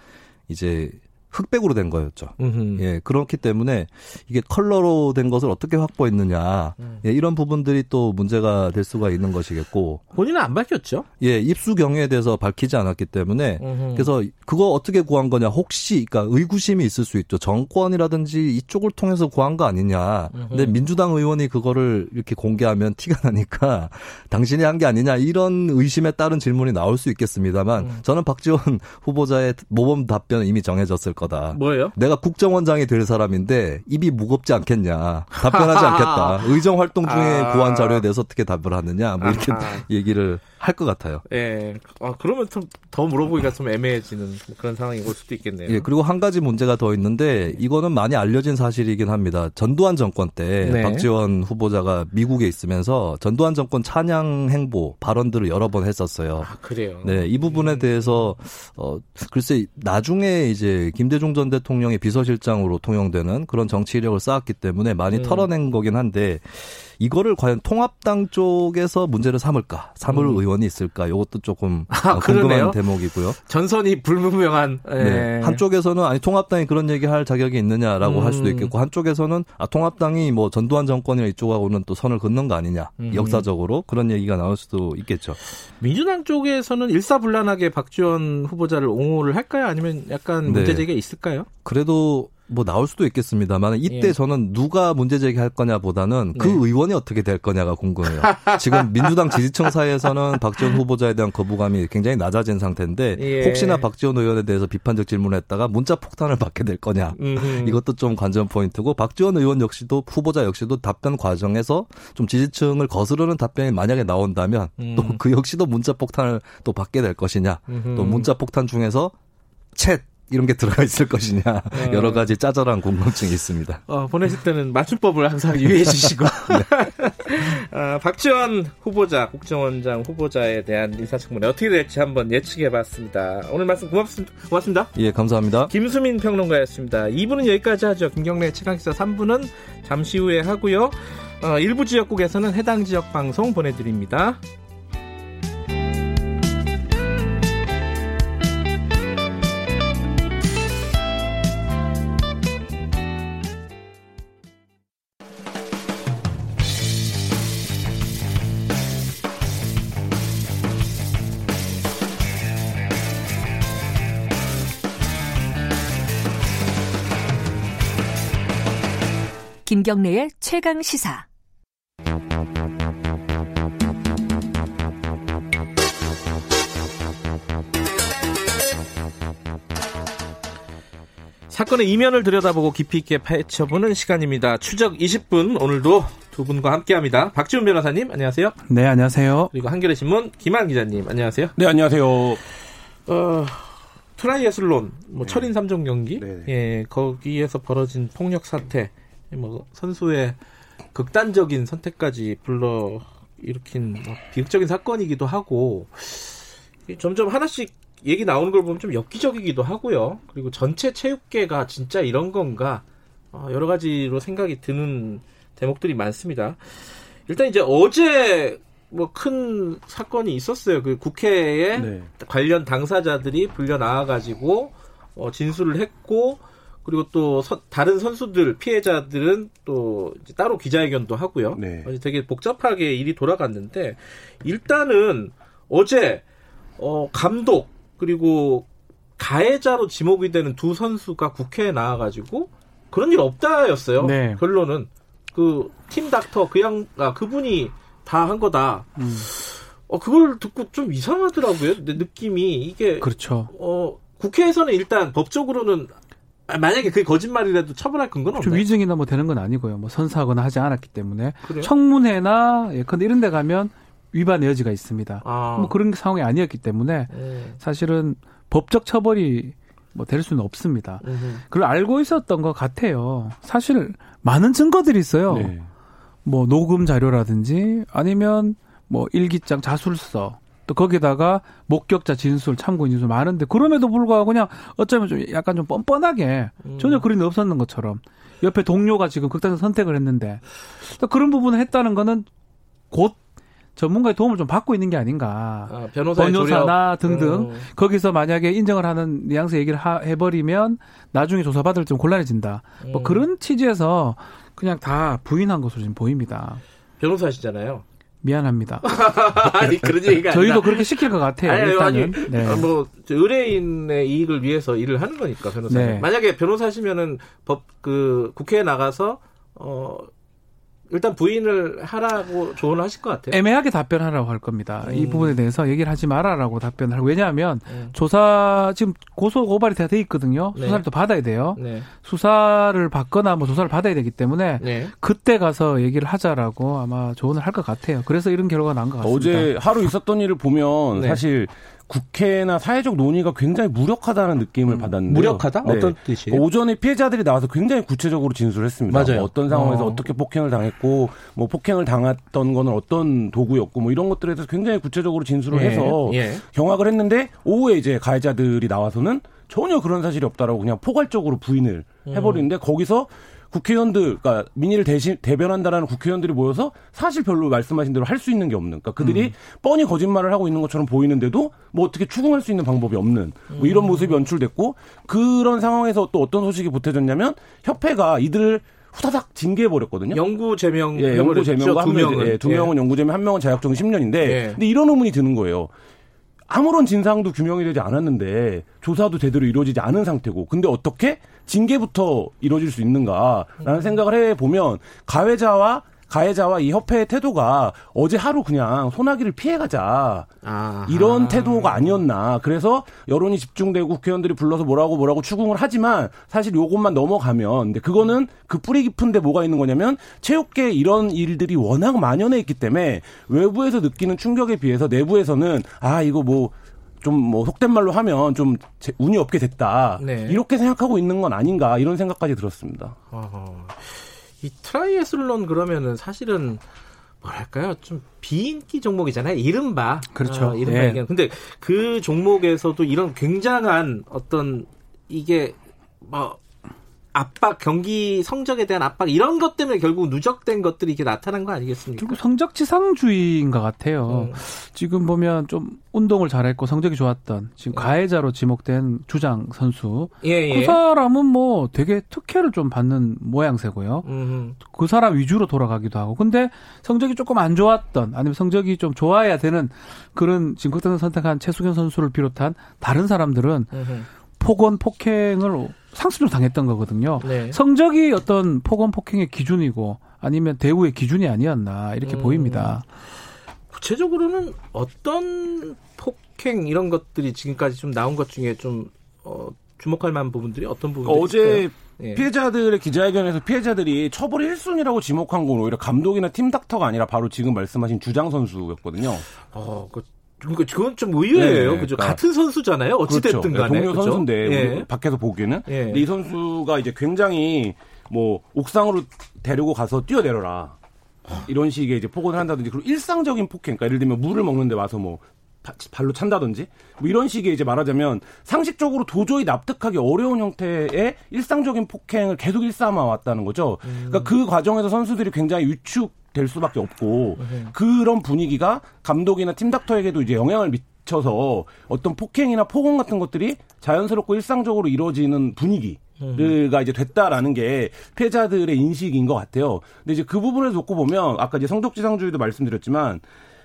이제 흑백으로 된 거였죠. 음흠. 예, 그렇기 때문에 이게 컬러로 된 것을 어떻게 확보했느냐. 음. 예, 이런 부분들이 또 문제가 될 수가 있는 것이겠고. 본인은 안 밝혔죠? 예, 입수 경위에 대해서 밝히지 않았기 때문에 음흠. 그래서 그거 어떻게 구한 거냐. 혹시 그러니까 의구심이 있을 수 있죠. 정권이라든지 이쪽을 통해서 구한 거 아니냐. 음흠. 근데 민주당 의원이 그거를 이렇게 공개하면 티가 나니까 당신이 한 게 아니냐. 이런 의심에 따른 질문이 나올 수 있겠습니다만 음. 저는 박지원 후보자의 모범 답변은 이미 정해졌을 거다. 뭐예요? 내가 국정원장이 될 사람인데 입이 무겁지 않겠냐. 답변하지 않겠다. 의정 활동 중에 아. 구한 자료에 대해서 어떻게 답을 하느냐. 뭐 이렇게 아하. 얘기를 할 것 같아요. 예. 아, 그러면 좀 더 물어보기가 좀 애매해지는 그런 상황이 올 수도 있겠네요. 예. 그리고 한 가지 문제가 더 있는데 이거는 많이 알려진 사실이긴 합니다. 전두환 정권 때 네. 박지원 후보자가 미국에 있으면서 전두환 정권 찬양 행보 발언들을 여러 번 했었어요. 아, 그래요. 네. 이 부분에 대해서 어 글쎄 나중에 이제 김 대중 전 대통령의 비서실장으로 통용되는 그런 정치 이력을 쌓았기 때문에 많이 음. 털어낸 거긴 한데 이거를 과연 통합당 쪽에서 문제를 삼을까? 삼을 음. 의원이 있을까? 이것도 조금 아, 어, 궁금한 그러네요. 대목이고요. 전선이 불분명한 네. 네. 한쪽에서는 아니 통합당이 그런 얘기할 자격이 있느냐라고 음. 할 수도 음. 있겠고 한쪽에서는 아 통합당이 뭐 전두환 정권이나 이쪽하고는 또 선을 긋는 거 아니냐 음. 역사적으로 그런 얘기가 나올 수도 있겠죠. 민주당 쪽에서는 일사불란하게 박지원 후보자를 옹호를 할까요? 아니면 약간 네. 문제 제기가 있을까요? 그래도 뭐 나올 수도 있겠습니다만 이때 예. 저는 누가 문제 제기할 거냐보다는 그 네. 의원이 어떻게 될 거냐가 궁금해요. 지금 민주당 지지층 사이에서는 박지원 후보자에 대한 거부감이 굉장히 낮아진 상태인데 예. 혹시나 박지원 의원에 대해서 비판적 질문을 했다가 문자 폭탄을 받게 될 거냐 음흠. 이것도 좀 관전 포인트고 박지원 의원 역시도 후보자 역시도 답변 과정에서 좀 지지층을 거스르는 답변이 만약에 나온다면 음. 또그 역시도 문자 폭탄을 또 받게 될 것이냐 음흠. 또 문자 폭탄 중에서 챗 이런 게 들어가 있을 것이냐 네. 여러 가지 짜잘한 궁금증이 있습니다. 어, 보내실 때는 맞춤법을 항상 유의해 주시고 네. 어, 박지원 후보자 국정원장 후보자에 대한 인사청문회 어떻게 될지 한번 예측해봤습니다. 오늘 말씀 고맙습니다. 고맙습니다. 예 감사합니다. 김수민 평론가였습니다. 2부는 여기까지 하죠. 김경래 최강기사 3부는 잠시 후에 하고요. 어, 일부 지역국에서는 해당 지역 방송 보내드립니다. 김경래의 최강 시사. 사건의 이면을 들여다보고 깊이 있게 파헤쳐보는 시간입니다. 추적 20분 오늘도 두 분과 함께합니다. 박지훈 변호사님 안녕하세요. 네 안녕하세요. 그리고 한겨레 신문 김완 기자님 안녕하세요. 네 안녕하세요. 어, 트라이애슬론 뭐 네. 철인 3종 경기 네. 예 거기에서 벌어진 폭력 사태 뭐 선수의 극단적인 선택까지 불러 일으킨 뭐 비극적인 사건이기도 하고 점점 하나씩 얘기 나오는 걸 보면 좀 엽기적이기도 하고요. 그리고 전체 체육계가 진짜 이런 건가 어, 여러 가지로 생각이 드는 대목들이 많습니다. 일단 이제 어제 뭐 큰 사건이 있었어요. 그 국회에 네. 관련 당사자들이 불려 나와가지고 어, 진술을 했고 그리고 또 서, 다른 선수들 피해자들은 또 따로 기자회견도 하고요. 네. 되게 복잡하게 일이 돌아갔는데 일단은 어제 어, 감독 그리고 가해자로 지목이 되는 두 선수가 국회에 나와가지고 그런 일 없다였어요. 네. 결론은 그 팀 닥터 그양 아 그분이 다 한 거다. 음. 어 그걸 듣고 좀 이상하더라고요. 느낌이 이게 그렇죠. 어 국회에서는 일단 법적으로는 아, 만약에 그게 거짓말이라도 처벌할 근거는 없나요? 위증이나 뭐 되는 건 아니고요. 뭐 선사하거나 하지 않았기 때문에 그래요? 청문회나 예컨대 이런 데 가면 위반 의 여지가 있습니다. 아. 뭐 그런 상황이 아니었기 때문에 음. 사실은 법적 처벌이 뭐 될 수는 없습니다. 음. 그걸 알고 있었던 것 같아요. 사실 많은 증거들이 있어요. 네. 뭐 녹음 자료라든지 아니면 뭐 일기장 자술서 또 거기다가 목격자 진술, 참고인 진술 많은데 그럼에도 불구하고 그냥 어쩌면 좀 약간 좀 뻔뻔하게 음. 전혀 그림이 없었는 것처럼 옆에 동료가 지금 극단적 선택을 했는데 그런 부분을 했다는 거는 곧 전문가의 도움을 좀 받고 있는 게 아닌가. 아, 변호사나 등등. 음. 거기서 만약에 인정을 하는 뉘앙스 얘기를 하, 해버리면 나중에 조사받을 좀 곤란해진다. 뭐 음. 뭐 그런 취지에서 그냥 다 부인한 것으로 지금 보입니다. 변호사시잖아요. 미안합니다. 아니 그런 얘기가 저희도 아니라. 그렇게 시킬 것 같아요. 아니, 일단은 아니, 네. 아, 뭐 의뢰인의 이익을 위해서 일을 하는 거니까 변호사. 네. 만약에 변호사시면은 법 그 국회에 나가서 어 일단 부인을 하라고 조언을 하실 것 같아요. 애매하게 답변하라고 할 겁니다. 음. 이 부분에 대해서 얘기를 하지 마라라고 답변을 하고 왜냐하면 음. 조사 지금 고소 고발이 다 돼 있거든요. 네. 수사를 또 받아야 돼요. 네. 수사를 받거나 뭐 조사를 받아야 되기 때문에 네. 그때 가서 얘기를 하자라고 아마 조언을 할 것 같아요. 그래서 이런 결과가 난 것 같습니다. 어제 하루 있었던 일을 보면 네. 사실 국회나 사회적 논의가 굉장히 무력하다는 느낌을 음, 받았는데 무력하다? 네. 어떤 뜻이에요? 오전에 피해자들이 나와서 굉장히 구체적으로 진술했습니다. 맞아요. 뭐 어떤 상황에서 어. 떻게 폭행을 당했고 뭐 폭행을 당했던 거는 어떤 도구였고 뭐 이런 것들에 대해서 굉장히 구체적으로 진술을 예. 해서 예. 경악을 했는데 오후에 이제 가해자들이 나와서는 전혀 그런 사실이 없다라고 그냥 포괄적으로 부인을 음. 해버리는데 거기서 국회의원들, 그러니까 민의를 대신 대변한다라는 국회의원들이 모여서 사실 별로 말씀하신 대로 할 수 있는 게 없는, 그러니까 그들이 음. 뻔히 거짓말을 하고 있는 것처럼 보이는데도 뭐 어떻게 추궁할 수 있는 방법이 없는 뭐 이런 음. 모습이 연출됐고 그런 상황에서 또 어떤 소식이 보태졌냐면 협회가 이들을 후다닥 징계해 버렸거든요. 영구 제명, 예, 영구 제명과 두 명은 예, 두 명은 예. 영구 제명, 한 명은 자격정지 10년인데, 예. 근데 이런 의문이 드는 거예요. 아무런 진상도 규명이 되지 않았는데 조사도 제대로 이루어지지 않은 상태고 근데 어떻게 징계부터 이루어질 수 있는가라는 음. 생각을 해 보면 가해자와 가해자와 이 협회의 태도가 어제 하루 그냥 소나기를 피해가자 아하. 이런 태도가 아니었나 그래서 여론이 집중되고 국회의원들이 불러서 뭐라고 뭐라고 추궁을 하지만 사실 요것만 넘어가면 근데 그거는 그 뿌리 깊은데 뭐가 있는 거냐면 체육계 이런 일들이 워낙 만연해 있기 때문에 외부에서 느끼는 충격에 비해서 내부에서는 아 이거 뭐 좀뭐 속된 말로 하면 좀 운이 없게 됐다 네. 이렇게 생각하고 있는 건 아닌가 이런 생각까지 들었습니다. 어허. 이 트라이애슬론 그러면은 사실은 뭐랄까요? 좀 비인기 종목이잖아요. 이른바. 그렇죠. 어, 이른바 네. 근데 그 종목에서도 이런 굉장한 어떤 이게 뭐 압박, 경기 성적에 대한 압박 이런 것 때문에 결국 누적된 것들이 이게 나타난 거 아니겠습니까? 결국 성적 지상주의인 것 같아요. 음. 지금 보면 좀 운동을 잘했고 성적이 좋았던 지금 예. 가해자로 지목된 주장 선수 예, 예. 그 사람은 뭐 되게 특혜를 좀 받는 모양새고요. 음흠. 그 사람 위주로 돌아가기도 하고 근데 성적이 조금 안 좋았던 아니면 성적이 좀 좋아야 되는 그런 지금 극단을 선택한 최수경 선수를 비롯한 다른 사람들은 음흠. 폭언 폭행을 상습적 당했던 거거든요. 네. 성적이 어떤 폭언 폭행의 기준이고 아니면 대우의 기준이 아니었나 이렇게 음. 보입니다. 구체적으로는 어떤 폭행 이런 것들이 지금까지 좀 나온 것 중에 좀 어, 주목할 만한 부분들이 어떤 부분들이 어제 예. 피해자들의 기자회견에서 피해자들이 처벌 1순위라고 지목한 건 오히려 감독이나 팀 닥터가 아니라 바로 지금 말씀하신 주장 선수였거든요. 어, 그 그러니까 그건 좀 의외예요. 네, 그죠? 그러니까. 같은 선수잖아요. 어찌 됐든 그렇죠. 간에. 동료 그렇죠? 선수인데 예. 밖에서 보기에는. 예. 근데 이 선수가 이제 굉장히 뭐 옥상으로 데리고 가서 뛰어내려라. 이런 식의 이제 폭언을 한다든지 그리고 일상적인 폭행, 그러니까 예를 들면 물을 먹는데 와서 뭐 발로 찬다든지 뭐 이런 식의 이제 말하자면 상식적으로 도저히 납득하기 어려운 형태의 일상적인 폭행을 계속 일삼아 왔다는 거죠. 음. 그러니까 그 과정에서 선수들이 굉장히 위축 될 수밖에 없고 네. 그런 분위기가 감독이나 팀닥터에게도 이제 영향을 미쳐서 어떤 폭행이나 폭언 같은 것들이 자연스럽고 일상적으로 이루어지는 분위기. 가 이제 됐다라는 게 피해자들의 인식인 것 같아요. 근데 이제 그 부분에서 놓고 보면 아까 이제 성적지상주의도 말씀드렸지만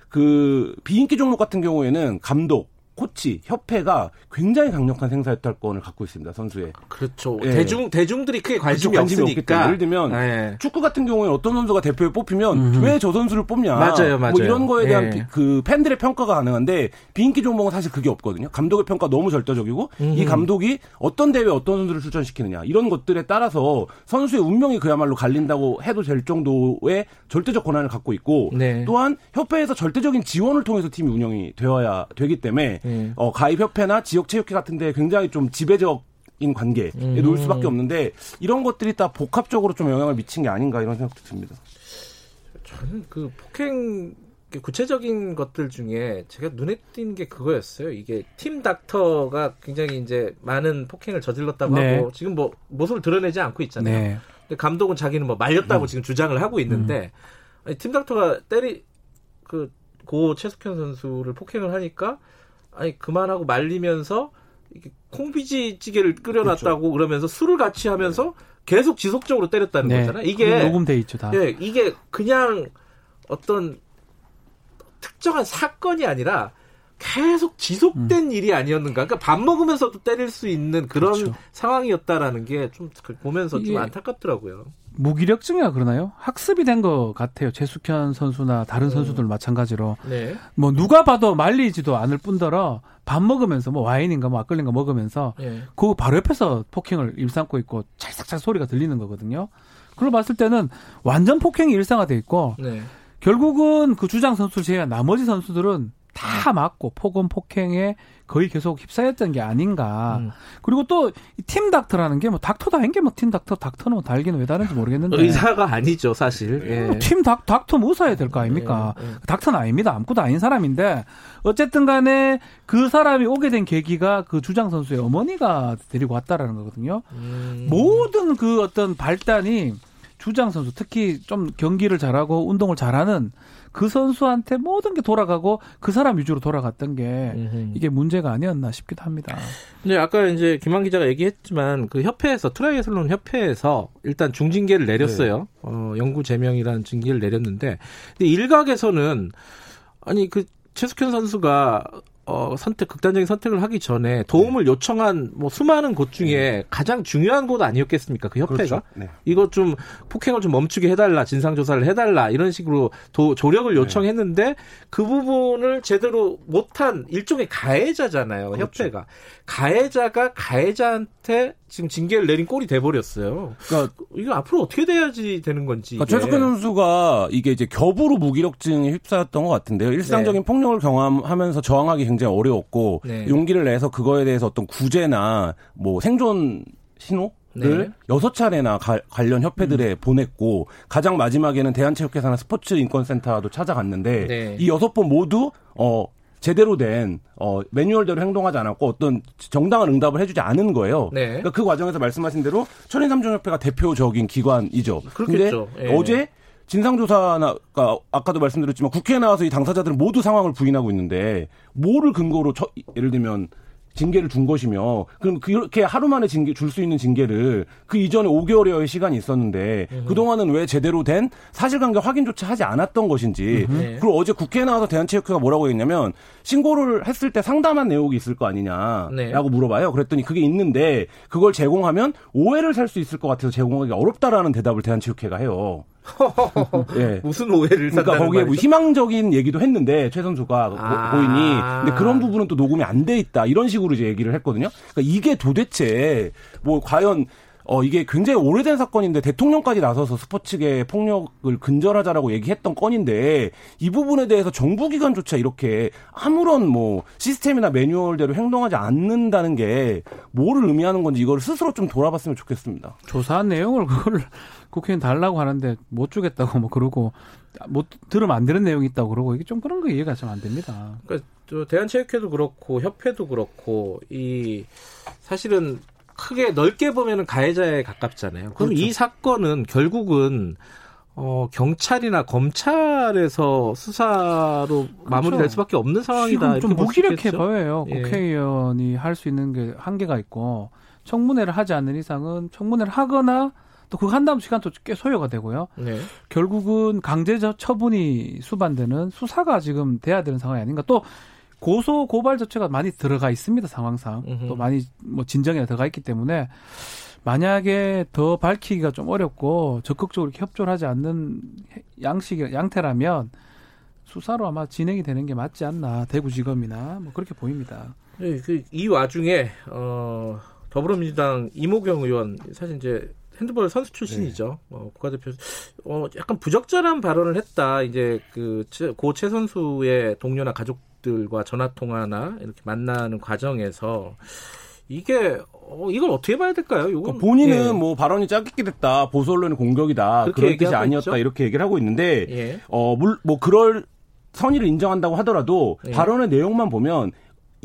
그 비인기 종목 같은 경우에는 감독 코치, 협회가 굉장히 강력한 생사협탈권을 갖고 있습니다. 선수의. 그렇죠. 예. 대중 대중들이 크게 관심이. 관심이 없으니까. 예를 들면 예. 축구 같은 경우에 어떤 선수가 대표에 뽑히면 왜 저 선수를 뽑냐. 맞아요, 맞아요. 뭐 이런 거에 대한 예. 그 팬들의 평가가 가능한데 비인기 종목은 사실 그게 없거든요. 감독의 평가 너무 절대적이고 음흠. 이 감독이 어떤 대회 어떤 선수를 출전시키느냐 이런 것들에 따라서 선수의 운명이 그야말로 갈린다고 해도 될 정도의 절대적 권한을 갖고 있고 네. 또한 협회에서 절대적인 지원을 통해서 팀이 운영이 되어야 되기 때문에 네. 어, 가입협회나 지역체육회 같은 데 굉장히 좀 지배적 인 관계에 음. 놓을 수밖에 없는데 이런 것들이 다 복합적으로 좀 영향을 미친 게 아닌가 이런 생각도 듭니다. 저는 그 폭행 구체적인 것들 중에 제가 눈에 띈 게 그거였어요. 이게 팀 닥터가 굉장히 이제 많은 폭행을 저질렀다고 네. 하고 지금 뭐 모습을 드러내지 않고 있잖아요. 네. 근데 감독은 자기는 뭐 말렸다고 음. 지금 주장을 하고 있는데 음. 아니, 팀 닥터가 때리 그 고 최숙현 선수를 폭행을 하니까 아니 그만하고 말리면서 콩비지 찌개를 끓여놨다고 그렇죠. 그러면서 술을 같이 하면서 계속 지속적으로 때렸다는 네. 거잖아요. 이게 녹음돼 있죠 다. 예, 이게 그냥 어떤 특정한 사건이 아니라 계속 지속된 음. 일이 아니었는가. 그러니까 밥 먹으면서도 때릴 수 있는 그런 그렇죠. 상황이었다라는 게 좀 보면서 좀 안타깝더라고요. 무기력증이라 그러나요? 학습이 된 것 같아요. 최숙현 선수나 다른 음. 선수들 마찬가지로. 네. 뭐 누가 봐도 말리지도 않을 뿐더러 밥 먹으면서 뭐 와인인가 뭐 막걸리인가 먹으면서 네. 그 바로 옆에서 폭행을 일삼고 있고 찰싹찰 소리가 들리는 거거든요. 그걸 봤을 때는 완전 폭행이 일상화돼 있고 네. 결국은 그 주장 선수를 제외한 나머지 선수들은 다 맞고 폭언 폭행에 거의 계속 휩싸였던 게 아닌가. 음. 그리고 또 팀 닥터라는 게 뭐 닥터다 한게뭐 팀 닥터 닥터는 뭐 달기는 왜 다른지 모르겠는데 의사가 아니죠 사실. 예. 팀 닥, 닥터 모사야 될 거 아닙니까? 예, 예. 닥터는 아닙니다. 아무것도 아닌 사람인데 어쨌든간에 그 사람이 오게 된 계기가 그 주장 선수의 어머니가 데리고 왔다라는 거거든요. 음. 모든 그 어떤 발단이 주장 선수 특히 좀 경기를 잘하고 운동을 잘하는 그 선수한테 모든 게 돌아가고 그 사람 위주로 돌아갔던 게 이게 문제가 아니었나 싶기도 합니다. 근데 아까 이제 김완 기자가 얘기했지만 그 협회에서 트라이애슬론 협회에서 일단 중징계를 내렸어요. 네. 어, 영구 제명이라는 징계를 내렸는데 근데 일각에서는 아니 그 최숙현 선수가 어, 선택, 극단적인 선택을 하기 전에 도움을 네. 요청한 뭐 수많은 곳 중에 네. 가장 중요한 곳 아니었겠습니까? 그 협회가? 그렇죠. 네. 이거 좀 폭행을 좀 멈추게 해달라, 진상조사를 해달라, 이런 식으로 도, 조력을 네. 요청했는데 네. 그 부분을 제대로 못한 일종의 가해자잖아요, 그렇죠. 협회가. 가해자가 가해자한테 지금 징계를 내린 꼴이 돼버렸어요. 그러니까 이거 앞으로 어떻게 돼야지 되는 건지. 그러니까 최석근 선수가 이게 이제 겹으로 무기력증에 휩싸였던 것 같은데요. 일상적인 네. 폭력을 경험하면서 저항하기 굉장히 어려웠고 네. 용기를 내서 그거에 대해서 어떤 구제나 뭐 생존 신호 를 네. 여섯 차례나 가, 관련 협회들에 음. 보냈고 가장 마지막에는 대한체육회사나 스포츠 인권센터도 찾아갔는데 네. 이 여섯 번 모두 어 제대로 된 어, 매뉴얼대로 행동하지 않았고 어떤 정당한 응답을 해주지 않은 거예요. 네. 그러니까 그 과정에서 말씀하신 대로 천인삼종협회가 대표적인 기관이죠. 그렇겠죠. 근데 예. 어제 진상조사나 아까도 말씀드렸지만 국회에 나와서 이 당사자들은 모두 상황을 부인하고 있는데 뭐를 근거로 처, 예를 들면 징계를 준 것이며 그럼 그렇게 하루 만에 징계 줄 수 있는 징계를 그 이전에 5개월여의 시간이 있었는데 음. 그동안은 왜 제대로 된 사실관계 확인조차 하지 않았던 것인지 음. 그리고 어제 국회에 나와서 대한체육회가 뭐라고 했냐면 신고를 했을 때 상담한 내용이 있을 거 아니냐라고 네. 물어봐요. 그랬더니 그게 있는데 그걸 제공하면 오해를 살 수 있을 것 같아서 제공하기 어렵다라는 대답을 대한체육회가 해요. 예. 무슨 오해를 그러니까 거기에 뭐 희망적인 얘기도 했는데 최 선수가 아~ 고인이 근데 그런 부분은 또 녹음이 안 돼 있다 이런 식으로 이제 얘기를 했거든요. 그러니까 이게 도대체 뭐 과연 어, 이게 굉장히 오래된 사건인데 대통령까지 나서서 스포츠계 폭력을 근절하자라고 얘기했던 건인데 이 부분에 대해서 정부기관조차 이렇게 아무런 뭐 시스템이나 매뉴얼대로 행동하지 않는다는 게 뭐를 의미하는 건지 이걸 스스로 좀 돌아봤으면 좋겠습니다. 조사한 내용을 그걸 국회의원 달라고 하는데 못 주겠다고 뭐 그러고 못 들으면 안 되는 내용이 있다고 그러고 이게 좀 그런 거 이해가 좀 안 됩니다. 그러니까 대한체육회도 그렇고 협회도 그렇고 이 사실은 크게 넓게 보면은 가해자에 가깝잖아요. 그럼 그렇죠. 이 사건은 결국은 어, 경찰이나 검찰에서 수사로 그렇죠. 마무리될 수밖에 없는 상황이다. 좀 무기력해 보여요. 예. 국회의원이 할 수 있는 게 한계가 있고 청문회를 하지 않는 이상은 청문회를 하거나 또그한 다음 시간도 꽤 소요가 되고요. 네. 결국은 강제 처분이 수반되는 수사가 지금 돼야 되는 상황이 아닌가. 또 고소 고발 자체가 많이 들어가 있습니다 상황상 음흠. 또 많이 뭐 진정에 들어가 있기 때문에 만약에 더 밝히기가 좀 어렵고 적극적으로 협조를 하지 않는 양식 양태라면 수사로 아마 진행이 되는 게 맞지 않나 대구지검이나 뭐 그렇게 보입니다. 네, 그이 와중에 어, 더불어민주당 이모경 의원 사실 이제 핸드볼 선수 출신이죠. 네. 어, 국가대표 어 약간 부적절한 발언을 했다. 이제 그고 최 선수의 동료나 가족 들과 전화 통화나 이렇게 만나는 과정에서 이게 어, 이걸 어떻게 봐야 될까요? 이건 그러니까 본인은 예. 뭐 발언이 짜깁기 됐다, 보수 언론의 공격이다, 그런 뜻이 아니었다 있죠? 이렇게 얘기를 하고 있는데 예. 어뭐 그럴 선의를 인정한다고 하더라도 예. 발언의 내용만 보면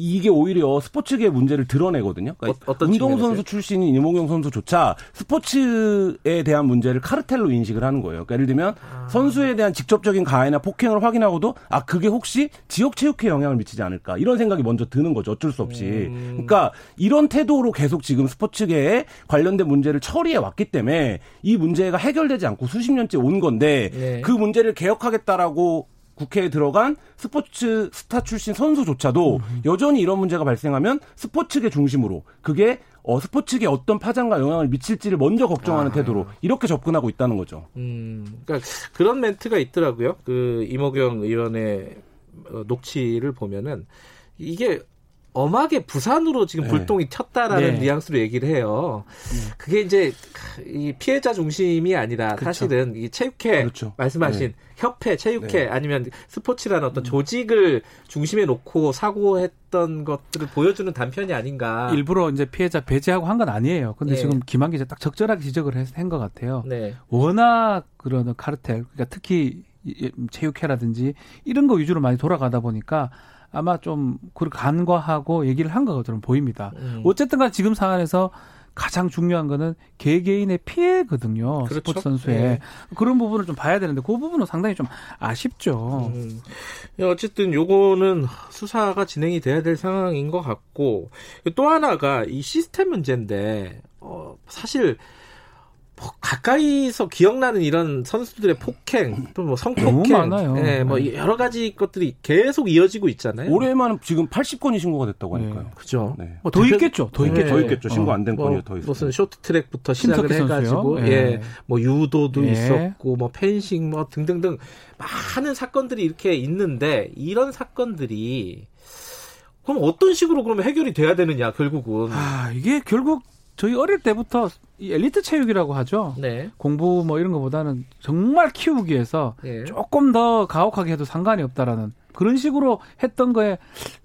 이게 오히려 스포츠계 문제를 드러내거든요. 그러니까 어, 운동선수 출신인 이몽경 선수조차 스포츠에 대한 문제를 카르텔로 인식을 하는 거예요. 그러니까 예를 들면 아. 선수에 대한 직접적인 가해나 폭행을 확인하고도 아 그게 혹시 지역 체육회에 영향을 미치지 않을까 이런 생각이 먼저 드는 거죠. 어쩔 수 없이. 음. 그러니까 이런 태도로 계속 지금 스포츠계에 관련된 문제를 처리해 왔기 때문에 이 문제가 해결되지 않고 수십 년째 온 건데 네. 그 문제를 개혁하겠다라고 국회에 들어간 스포츠 스타 출신 선수조차도 음. 여전히 이런 문제가 발생하면 스포츠계 중심으로 그게 어, 스포츠계 어떤 파장과 영향을 미칠지를 먼저 걱정하는 아. 태도로 이렇게 접근하고 있다는 거죠. 음, 그러니까 그런 멘트가 있더라고요. 그 이모경 의원의 어, 녹취를 보면은 이게 엄하게 부산으로 지금 네. 불똥이 튀었다라는 네. 뉘앙스로 얘기를 해요. 네. 그게 이제 이 피해자 중심이 아니라 그렇죠. 사실은 이 체육회 그렇죠. 말씀하신 네. 협회, 체육회 네. 아니면 스포츠라는 어떤 조직을 중심에 놓고 사고했던 것들을 보여주는 단편이 아닌가. 일부러 이제 피해자 배제하고 한 건 아니에요. 근데 네. 지금 김한 기자 딱 적절하게 지적을 한 것 같아요. 워낙 그런 카르텔, 그러니까 특히 체육회라든지 이런 거 위주로 많이 돌아가다 보니까 아마 좀 그걸 간과하고 얘기를 한 것처럼 보입니다. 음. 어쨌든 간 지금 상황에서 가장 중요한 거는 개개인의 피해거든요. 그렇죠? 스포츠 선수의 네. 그런 부분을 좀 봐야 되는데 그 부분은 상당히 좀 아쉽죠. 음. 어쨌든 요거는 수사가 진행이 돼야 될 상황인 것 같고 또 하나가 이 시스템 문제인데 어, 사실 뭐 가까이서 기억나는 이런 선수들의 폭행, 또 뭐 성폭행, 너무 많아요. 네, 뭐 네. 여러 가지 것들이 계속 이어지고 있잖아요. 올해만 지금 80건이 신고가 됐다고 하니까요. 네, 그죠. 네. 뭐더 있겠죠. 더 있겠죠. 더 있겠죠. 신고 안된 어, 건이 뭐, 더 있어요. 무슨 쇼트트랙부터 시작을 해가지고, 예. 예, 뭐 유도도 예. 있었고, 뭐 펜싱, 뭐 등등등 많은 사건들이 이렇게 있는데 이런 사건들이 그럼 어떤 식으로 그러면 해결이 돼야 되느냐 결국은. 아 이게 결국 저희 어릴 때부터 이 엘리트 체육이라고 하죠. 네. 공부 뭐 이런 것보다는 정말 키우기 위해서 네. 조금 더 가혹하게 해도 상관이 없다라는 그런 식으로 했던 거에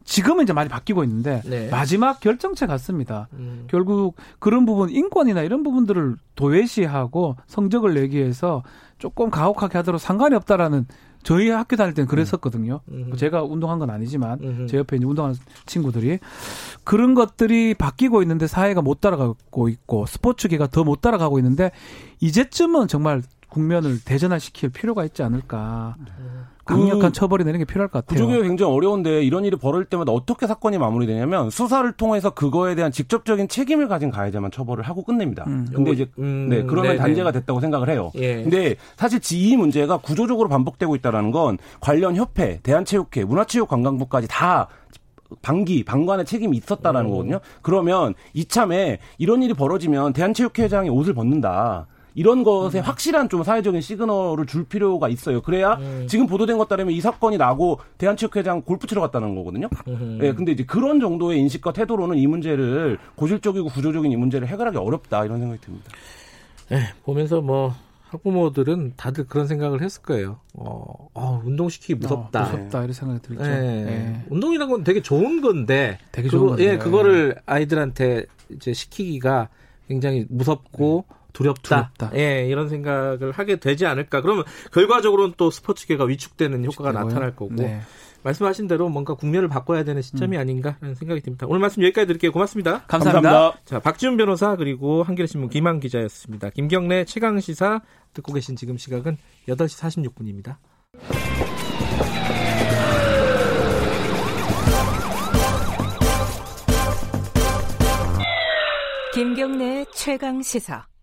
지금은 이제 많이 바뀌고 있는데 네. 마지막 결정체 같습니다. 음. 결국 그런 부분 인권이나 이런 부분들을 도외시하고 성적을 내기 위해서 조금 가혹하게 하도록 상관이 없다라는 저희 학교 다닐 때는 그랬었거든요. 음. 제가 운동한 건 아니지만 음. 제 옆에 있는 운동하는 친구들이 그런 것들이 바뀌고 있는데 사회가 못 따라가고 있고 스포츠계가 더 못 따라가고 있는데 이제쯤은 정말 국면을 대전화시킬 필요가 있지 않을까. 네. 강력한 그 처벌이 내는 게 필요할 것 같아요. 구조개혁 굉장히 어려운데 이런 일이 벌어질 때마다 어떻게 사건이 마무리되냐면 수사를 통해서 그거에 대한 직접적인 책임을 가진 가해자만 처벌을 하고 끝냅니다. 음. 근데 이제 음, 네 그러면 네네. 단죄가 됐다고 생각을 해요. 예. 근데 사실 이 문제가 구조적으로 반복되고 있다라는 건 관련 협회, 대한체육회, 문화체육관광부까지 다 방기, 방관의 책임이 있었다라는 음. 거거든요. 그러면 이참에 이런 일이 벌어지면 대한체육회장이 옷을 벗는다. 이런 것에 음. 확실한 좀 사회적인 시그널을 줄 필요가 있어요. 그래야 음. 지금 보도된 것 따르면 이 사건이 나고 대한체육회장 골프 치러 갔다는 거거든요. 음. 예, 근데 이제 그런 정도의 인식과 태도로는 이 문제를 고질적이고 구조적인 이 문제를 해결하기 어렵다 이런 생각이 듭니다. 네, 보면서 뭐 학부모들은 다들 그런 생각을 했을 거예요. 어, 어 운동시키기 무섭다. 어, 무섭다 이런 생각이 들죠. 네. 네. 운동이란 건 되게 좋은 건데, 되게 좋은 건데. 예, 그거를 아이들한테 이제 시키기가 굉장히 무섭고 네. 두렵다. 두렵다. 예, 이런 생각을 하게 되지 않을까. 그러면 결과적으로는 또 스포츠계가 위축되는 효과가 위축되고요? 나타날 거고. 네. 말씀하신 대로 뭔가 국면을 바꿔야 되는 시점이 음. 아닌가라는 생각이 듭니다. 오늘 말씀 여기까지 드릴게요. 고맙습니다. 감사합니다. 감사합니다. 자, 박지훈 변호사 그리고 한겨레신문 김한 기자였습니다. 김경래 최강 시사 듣고 계신 지금 시각은 8시 46분입니다. 김경래 최강 시사.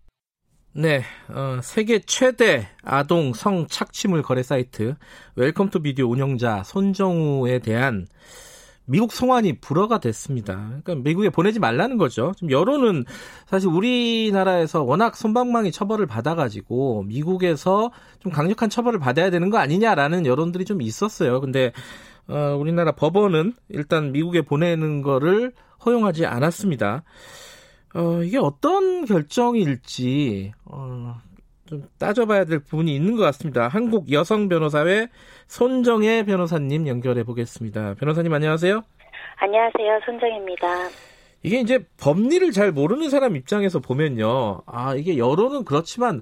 네, 어, 세계 최대 아동 성 착취물 거래 사이트 Welcome to Video 운영자 손정우에 대한 미국 송환이 불허가 됐습니다. 그러니까 미국에 보내지 말라는 거죠. 지금 여론은 사실 우리나라에서 워낙 손방망이 처벌을 받아가지고 미국에서 좀 강력한 처벌을 받아야 되는 거 아니냐라는 여론들이 좀 있었어요. 근데 어, 우리나라 법원은 일단 미국에 보내는 거를 허용하지 않았습니다. 어, 이게 어떤 결정일지, 어, 좀 따져봐야 될 부분이 있는 것 같습니다. 한국 여성 변호사회 손정혜 변호사님 연결해 보겠습니다. 변호사님 안녕하세요. 안녕하세요. 손정혜입니다. 이게 이제 법리를 잘 모르는 사람 입장에서 보면요. 아, 이게 여론은 그렇지만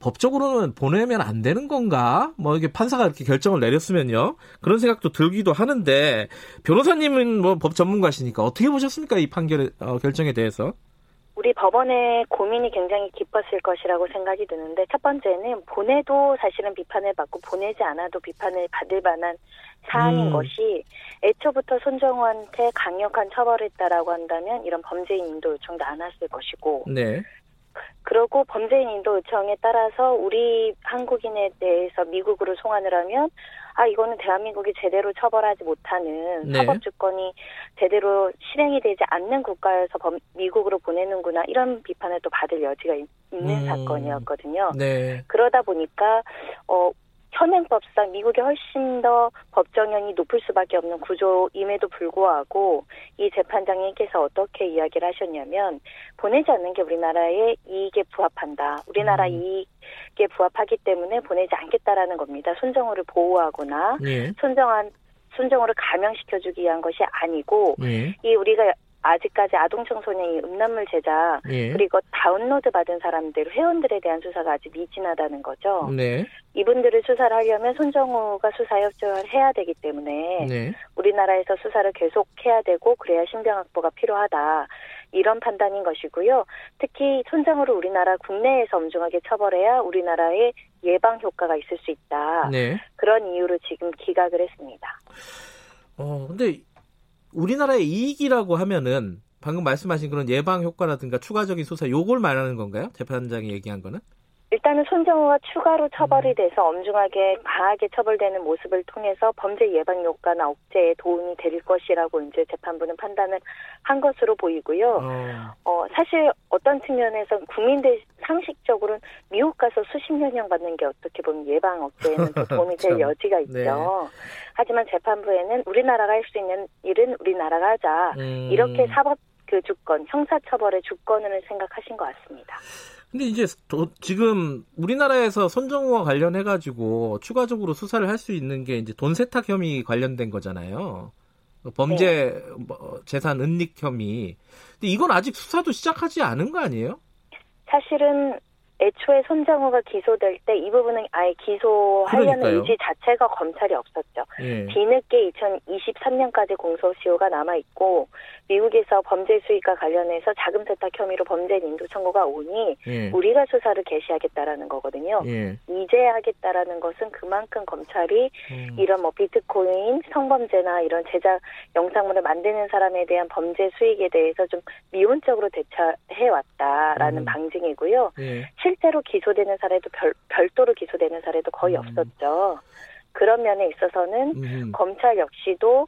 법적으로는 보내면 안 되는 건가? 뭐 이게 판사가 이렇게 결정을 내렸으면요. 그런 생각도 들기도 하는데 변호사님은 뭐 법 전문가시니까 어떻게 보셨습니까? 이 판결 어, 결정에 대해서? 우리 법원의 고민이 굉장히 깊었을 것이라고 생각이 드는데 첫 번째는 보내도 사실은 비판을 받고 보내지 않아도 비판을 받을 만한 사안인 음. 것이 애초부터 손정우한테 강력한 처벌을 했다라고 한다면 이런 범죄인 인도 요청도 안 왔을 것이고 네. 그리고 범죄인 인도 요청에 따라서 우리 한국인에 대해서 미국으로 송환을 하면 아 이거는 대한민국이 제대로 처벌하지 못하는 네. 사법 주권이 제대로 실행이 되지 않는 국가여서 범, 미국으로 보내는구나 이런 비판을 또 받을 여지가 있, 는 음. 사건이었거든요. 네. 그러다 보니까 어 현행법상 미국이 훨씬 더 법정형이 높을 수밖에 없는 구조임에도 불구하고 이 재판장님께서 어떻게 이야기를 하셨냐면 보내지 않는 게 우리나라의 이익에 부합한다. 우리나라 음. 이익에 부합하기 때문에 보내지 않겠다라는 겁니다. 손정우를 보호하거나 네. 손정한 손정우를 감형시켜주기 위한 것이 아니고 네. 이 우리가 아직까지 아동 청소년 이 음란물 제작 예. 그리고 다운로드 받은 사람들 회원들에 대한 수사가 아직 미진하다는 거죠. 네. 이분들을 수사를 하려면 손정우가 수사 협조를 해야 되기 때문에 네. 우리나라에서 수사를 계속 해야 되고 그래야 신병 확보가 필요하다. 이런 판단인 것이고요. 특히 손정우를 우리나라 국내에서 엄중하게 처벌해야 우리나라의 예방 효과가 있을 수 있다. 네. 그런 이유로 지금 기각을 했습니다. 어, 근데 우리나라의 이익이라고 하면은 방금 말씀하신 그런 예방 효과라든가 추가적인 수사 요걸 말하는 건가요? 재판장이 얘기한 거는? 일단은 손정우가 추가로 처벌이 음. 돼서 엄중하게 강하게 처벌되는 모습을 통해서 범죄 예방 효과나 억제에 도움이 될 것이라고 이제 재판부는 판단을 한 것으로 보이고요. 어, 어 사실 어떤 측면에서 국민들 상식적으로는 미국 가서 수십 년형 받는 게 어떻게 보면 예방 억제에는 도움이 될 여지가 있죠. 네. 하지만 재판부에는 우리나라가 할 수 있는 일은 우리나라가 하자. 음. 이렇게 사법 그 주권, 형사처벌의 주권을 생각하신 것 같습니다. 근데 이제 도, 지금 우리나라에서 손정우와 관련해 가지고 추가적으로 수사를 할 수 있는 게 이제 돈 세탁 혐의 관련된 거잖아요. 범죄 네. 뭐, 재산 은닉 혐의. 근데 이건 아직 수사도 시작하지 않은 거 아니에요? 사실은 애초에 손정우가 기소될 때 이 부분은 아예 기소하려는 그러니까요. 의지 자체가 검찰이 없었죠. 예. 뒤늦게 2023년까지 공소시효가 남아 있고 미국에서 범죄 수익과 관련해서 자금 세탁 혐의로 범죄 인도 청구가 오니 예. 우리가 수사를 개시하겠다라는 거거든요. 예. 이제 하겠다라는 것은 그만큼 검찰이 음. 이런 뭐 비트코인 성범죄나 이런 제작 영상물을 만드는 사람에 대한 범죄 수익에 대해서 좀 미온적으로 대처해 왔다라는 음. 방증이고요. 예. 실제로 기소되는 사례도 별, 별도로 기소되는 사례도 거의 음. 없었죠. 그런 면에 있어서는 음. 검찰 역시도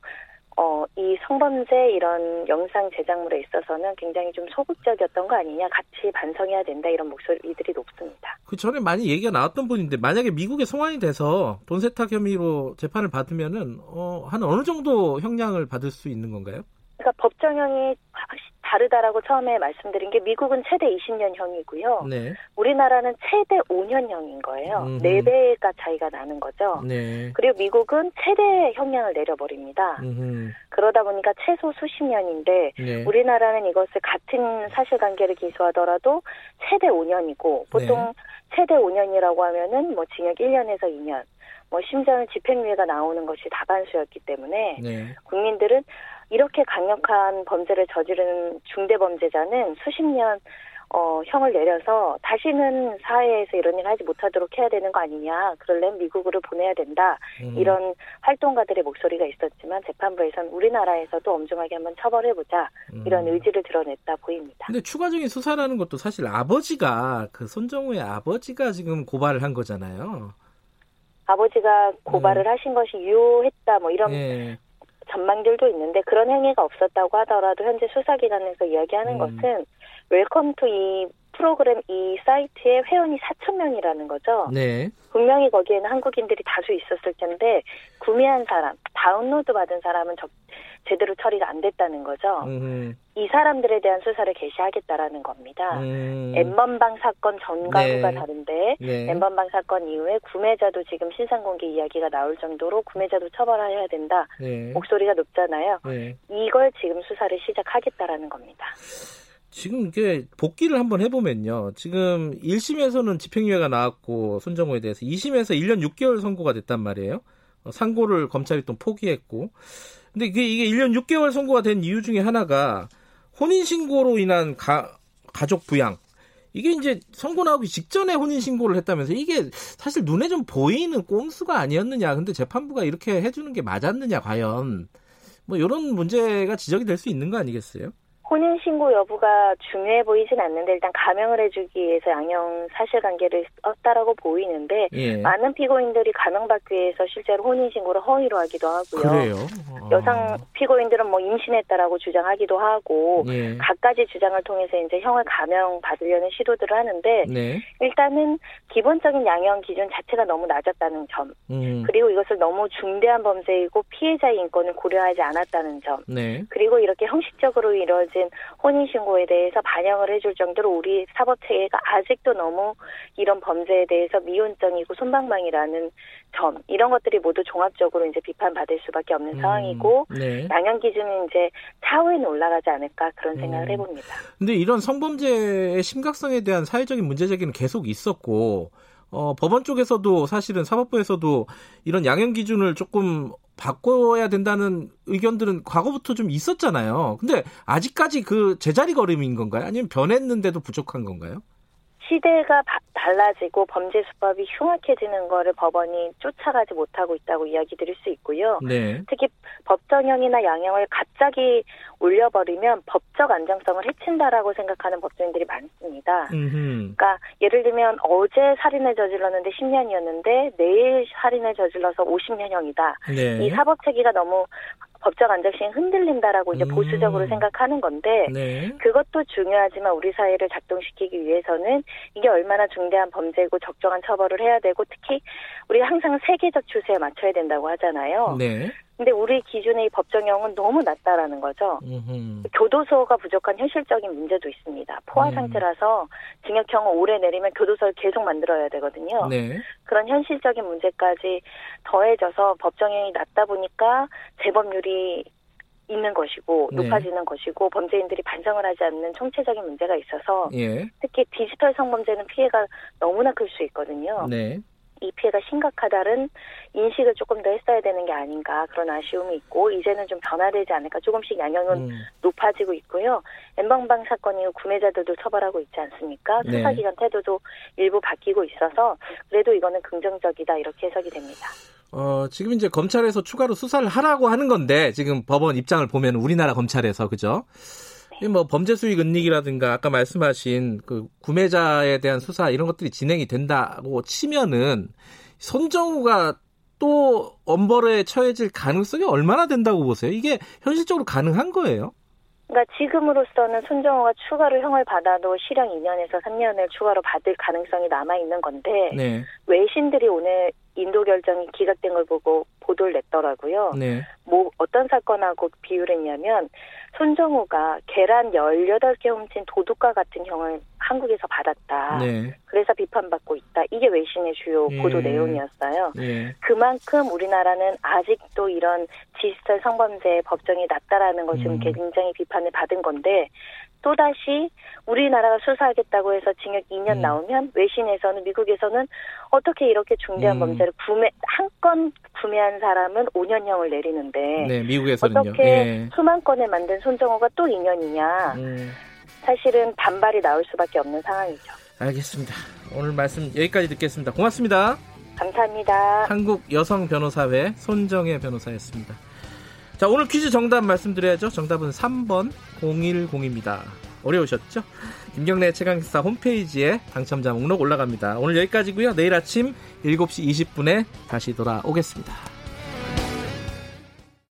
어, 이 성범죄 이런 영상 제작물에 있어서는 굉장히 좀 소극적이었던 거 아니냐, 같이 반성해야 된다 이런 목소리들이 높습니다. 그 전에 많이 얘기가 나왔던 분인데 만약에 미국에 송환이 돼서 돈 세탁 혐의로 재판을 받으면은 어, 한 어느 정도 형량을 받을 수 있는 건가요? 그러니까 법정형이 다르다라고 처음에 말씀드린 게 미국은 최대 20년형이고요. 네. 우리나라는 최대 5년형인 거예요. 음. 4배가 차이가 나는 거죠. 네. 그리고 미국은 최대 형량을 내려버립니다. 음. 그러다 보니까 최소 수십 년인데 네. 우리나라는 이것을 같은 사실관계를 기소하더라도 최대 5년이고 보통 네. 최대 5년이라고 하면은 뭐 징역 1년에서 2년 뭐 심지어는 집행유예가 나오는 것이 다반수였기 때문에 네. 국민들은 이렇게 강력한 범죄를 저지르는 중대 범죄자는 수십 년 어, 형을 내려서 다시는 사회에서 이런 일 하지 못하도록 해야 되는 거 아니냐. 그럴래 미국으로 보내야 된다. 음. 이런 활동가들의 목소리가 있었지만 재판부에서는 우리나라에서도 엄중하게 한번 처벌해보자. 음. 이런 의지를 드러냈다 보입니다. 근데 추가적인 수사라는 것도 사실 아버지가 그 손정우의 아버지가 지금 고발을 한 거잖아요. 아버지가 고발을 음. 하신 것이 유효했다. 뭐 이런 예. 전망들도 있는데 그런 행위가 없었다고 하더라도 현재 수사기관에서 이야기하는 음. 것은 Welcome to 이 프로그램 이 사이트에 회원이 4천 명이라는 거죠. 네. 분명히 거기에는 한국인들이 다수 있었을 텐데 구매한 사람, 다운로드 받은 사람은 적, 제대로 처리가 안 됐다는 거죠. 음. 이 사람들에 대한 수사를 개시하겠다라는 겁니다. 음. 엠번방 사건 전과 후가 네. 다른데 네. 엠번방 사건 이후에 구매자도 지금 신상공개 이야기가 나올 정도로 구매자도 처벌해야 된다. 네. 목소리가 높잖아요. 네. 이걸 지금 수사를 시작하겠다라는 겁니다. 지금 이게 복귀를 한번 해보면요. 지금 1심에서는 집행유예가 나왔고 손정호에 대해서 2심에서 1년 6개월 선고가 됐단 말이에요. 어, 상고를 검찰이 또 포기했고. 근데 이게, 이게 1년 6개월 선고가 된 이유 중에 하나가 혼인신고로 인한 가, 가족 부양. 이게 이제 선고 나오기 직전에 혼인 신고를 했다면서 이게 사실 눈에 좀 보이는 꼼수가 아니었느냐. 근데 재판부가 이렇게 해주는 게 맞았느냐, 과연. 뭐 이런 문제가 지적이 될 수 있는 거 아니겠어요? 혼인 신고 여부가 중요해 보이진 않는데 일단 가명을 해주기 위해서 양형 사실관계를 썼다라고 보이는데 예. 많은 피고인들이 가명받기 위해서 실제로 혼인 신고를 허위로 하기도 하고요. 그래요? 어. 여성 피고인들은 뭐 임신했다라고 주장하기도 하고 예. 갖가지 주장을 통해서 이제 형을 가명 받으려는 시도들을 하는데 네. 일단은 기본적인 양형 기준 자체가 너무 낮았다는 점 음. 그리고 이것을 너무 중대한 범죄이고 피해자의 인권을 고려하지 않았다는 점 네. 그리고 이렇게 형식적으로 이루 어진 이루어진 혼인 신고에 대해서 반영을 해줄 정도로 우리 사법 체계가 아직도 너무 이런 범죄에 대해서 미온정이고 손방망이라는 점 이런 것들이 모두 종합적으로 이제 비판받을 수밖에 없는 음, 상황이고 네. 양형 기준은 이제 차후에는 올라가지 않을까 그런 생각을 음. 해봅니다. 근데 이런 성범죄의 심각성에 대한 사회적인 문제 제기는 계속 있었고 어, 법원 쪽에서도 사실은 사법부에서도 이런 양형 기준을 조금 바꿔야 된다는 의견들은 과거부터 좀 있었잖아요. 근데 아직까지 그 제자리 걸음인 건가요? 아니면 변했는데도 부족한 건가요? 시대가 달라지고 범죄 수법이 흉악해지는 거를 법원이 쫓아가지 못하고 있다고 이야기 드릴 수 있고요. 네. 특히 법정형이나 양형을 갑자기 올려버리면 법적 안정성을 해친다라고 생각하는 법조인들이 많습니다. 음흠. 그러니까 예를 들면 어제 살인을 저질렀는데 10년이었는데 내일 살인을 저질러서 50년형이다. 네. 이 사법 체계가 너무 법적 안정성이 흔들린다라고 이제 음. 보수적으로 생각하는 건데 네. 그것도 중요하지만 우리 사회를 작동시키기 위해서는 이게 얼마나 중대한 범죄고 적정한 처벌을 해야 되고 특히 우리가 항상 세계적 추세에 맞춰야 된다고 하잖아요. 네. 근데 우리 기준의 법정형은 너무 낮다라는 거죠. 음흠. 교도소가 부족한 현실적인 문제도 있습니다. 포화 음. 상태라서 징역형을 오래 내리면 교도소를 계속 만들어야 되거든요. 네. 그런 현실적인 문제까지 더해져서 법정형이 낮다 보니까 재범률이 있는 것이고 네. 높아지는 것이고 범죄인들이 반성을 하지 않는 총체적인 문제가 있어서 예. 특히 디지털 성범죄는 피해가 너무나 클 수 있거든요. 네. 이 피해가 심각하다는 인식을 조금 더 했어야 되는 게 아닌가 그런 아쉬움이 있고 이제는 좀 변화되지 않을까 조금씩 양형은 음. 높아지고 있고요. 엠방방 사건 이후 구매자들도 처벌하고 있지 않습니까? 네. 수사기관 태도도 일부 바뀌고 있어서 그래도 이거는 긍정적이다 이렇게 해석이 됩니다. 어, 지금 이제 검찰에서 추가로 수사를 하라고 하는 건데 지금 법원 입장을 보면 우리나라 검찰에서 그죠? 뭐 범죄 수익 은닉이라든가 아까 말씀하신 그 구매자에 대한 수사 이런 것들이 진행이 된다고 치면은 손정우가 또 엄벌에 처해질 가능성이 얼마나 된다고 보세요? 이게 현실적으로 가능한 거예요? 그러니까 지금으로서는 손정호가 추가로 형을 받아도 실형 2년에서 3년을 추가로 받을 가능성이 남아 있는 건데 네. 외신들이 오늘 인도 결정이 기각된 걸 보고 보도를 냈더라고요. 네. 뭐 어떤 사건하고 비유를 했냐면 손정우가 계란 18개 훔친 도둑과 같은 형을 한국에서 받았다. 네. 그래서 비판받고 있다. 이게 외신의 주요 예. 보도 내용이었어요. 예. 그만큼 우리나라는 아직도 이런 디지털 성범죄 법정이 낮다라는 것이 음. 굉장히 비판을 받은 건데 또다시 우리나라가 수사하겠다고 해서 징역 2년 음. 나오면 외신에서는 미국에서는 어떻게 이렇게 중대한 음. 범죄를 구매 한 건 구매한 사람은 5년형을 내리는데 네, 미국에서는요. 어떻게 예. 수만 건을 만든 손정호가 또 2년이냐. 음. 사실은 반발이 나올 수밖에 없는 상황이죠. 알겠습니다. 오늘 말씀 여기까지 듣겠습니다. 고맙습니다. 감사합니다. 한국 여성 변호사회 손정혜 변호사였습니다. 자, 오늘 퀴즈 정답 말씀드려야죠. 정답은 3번 010입니다. 어려우셨죠? 김경래 최강시사 홈페이지에 당첨자 목록 올라갑니다. 오늘 여기까지고요. 내일 아침 7시 20분에 다시 돌아오겠습니다.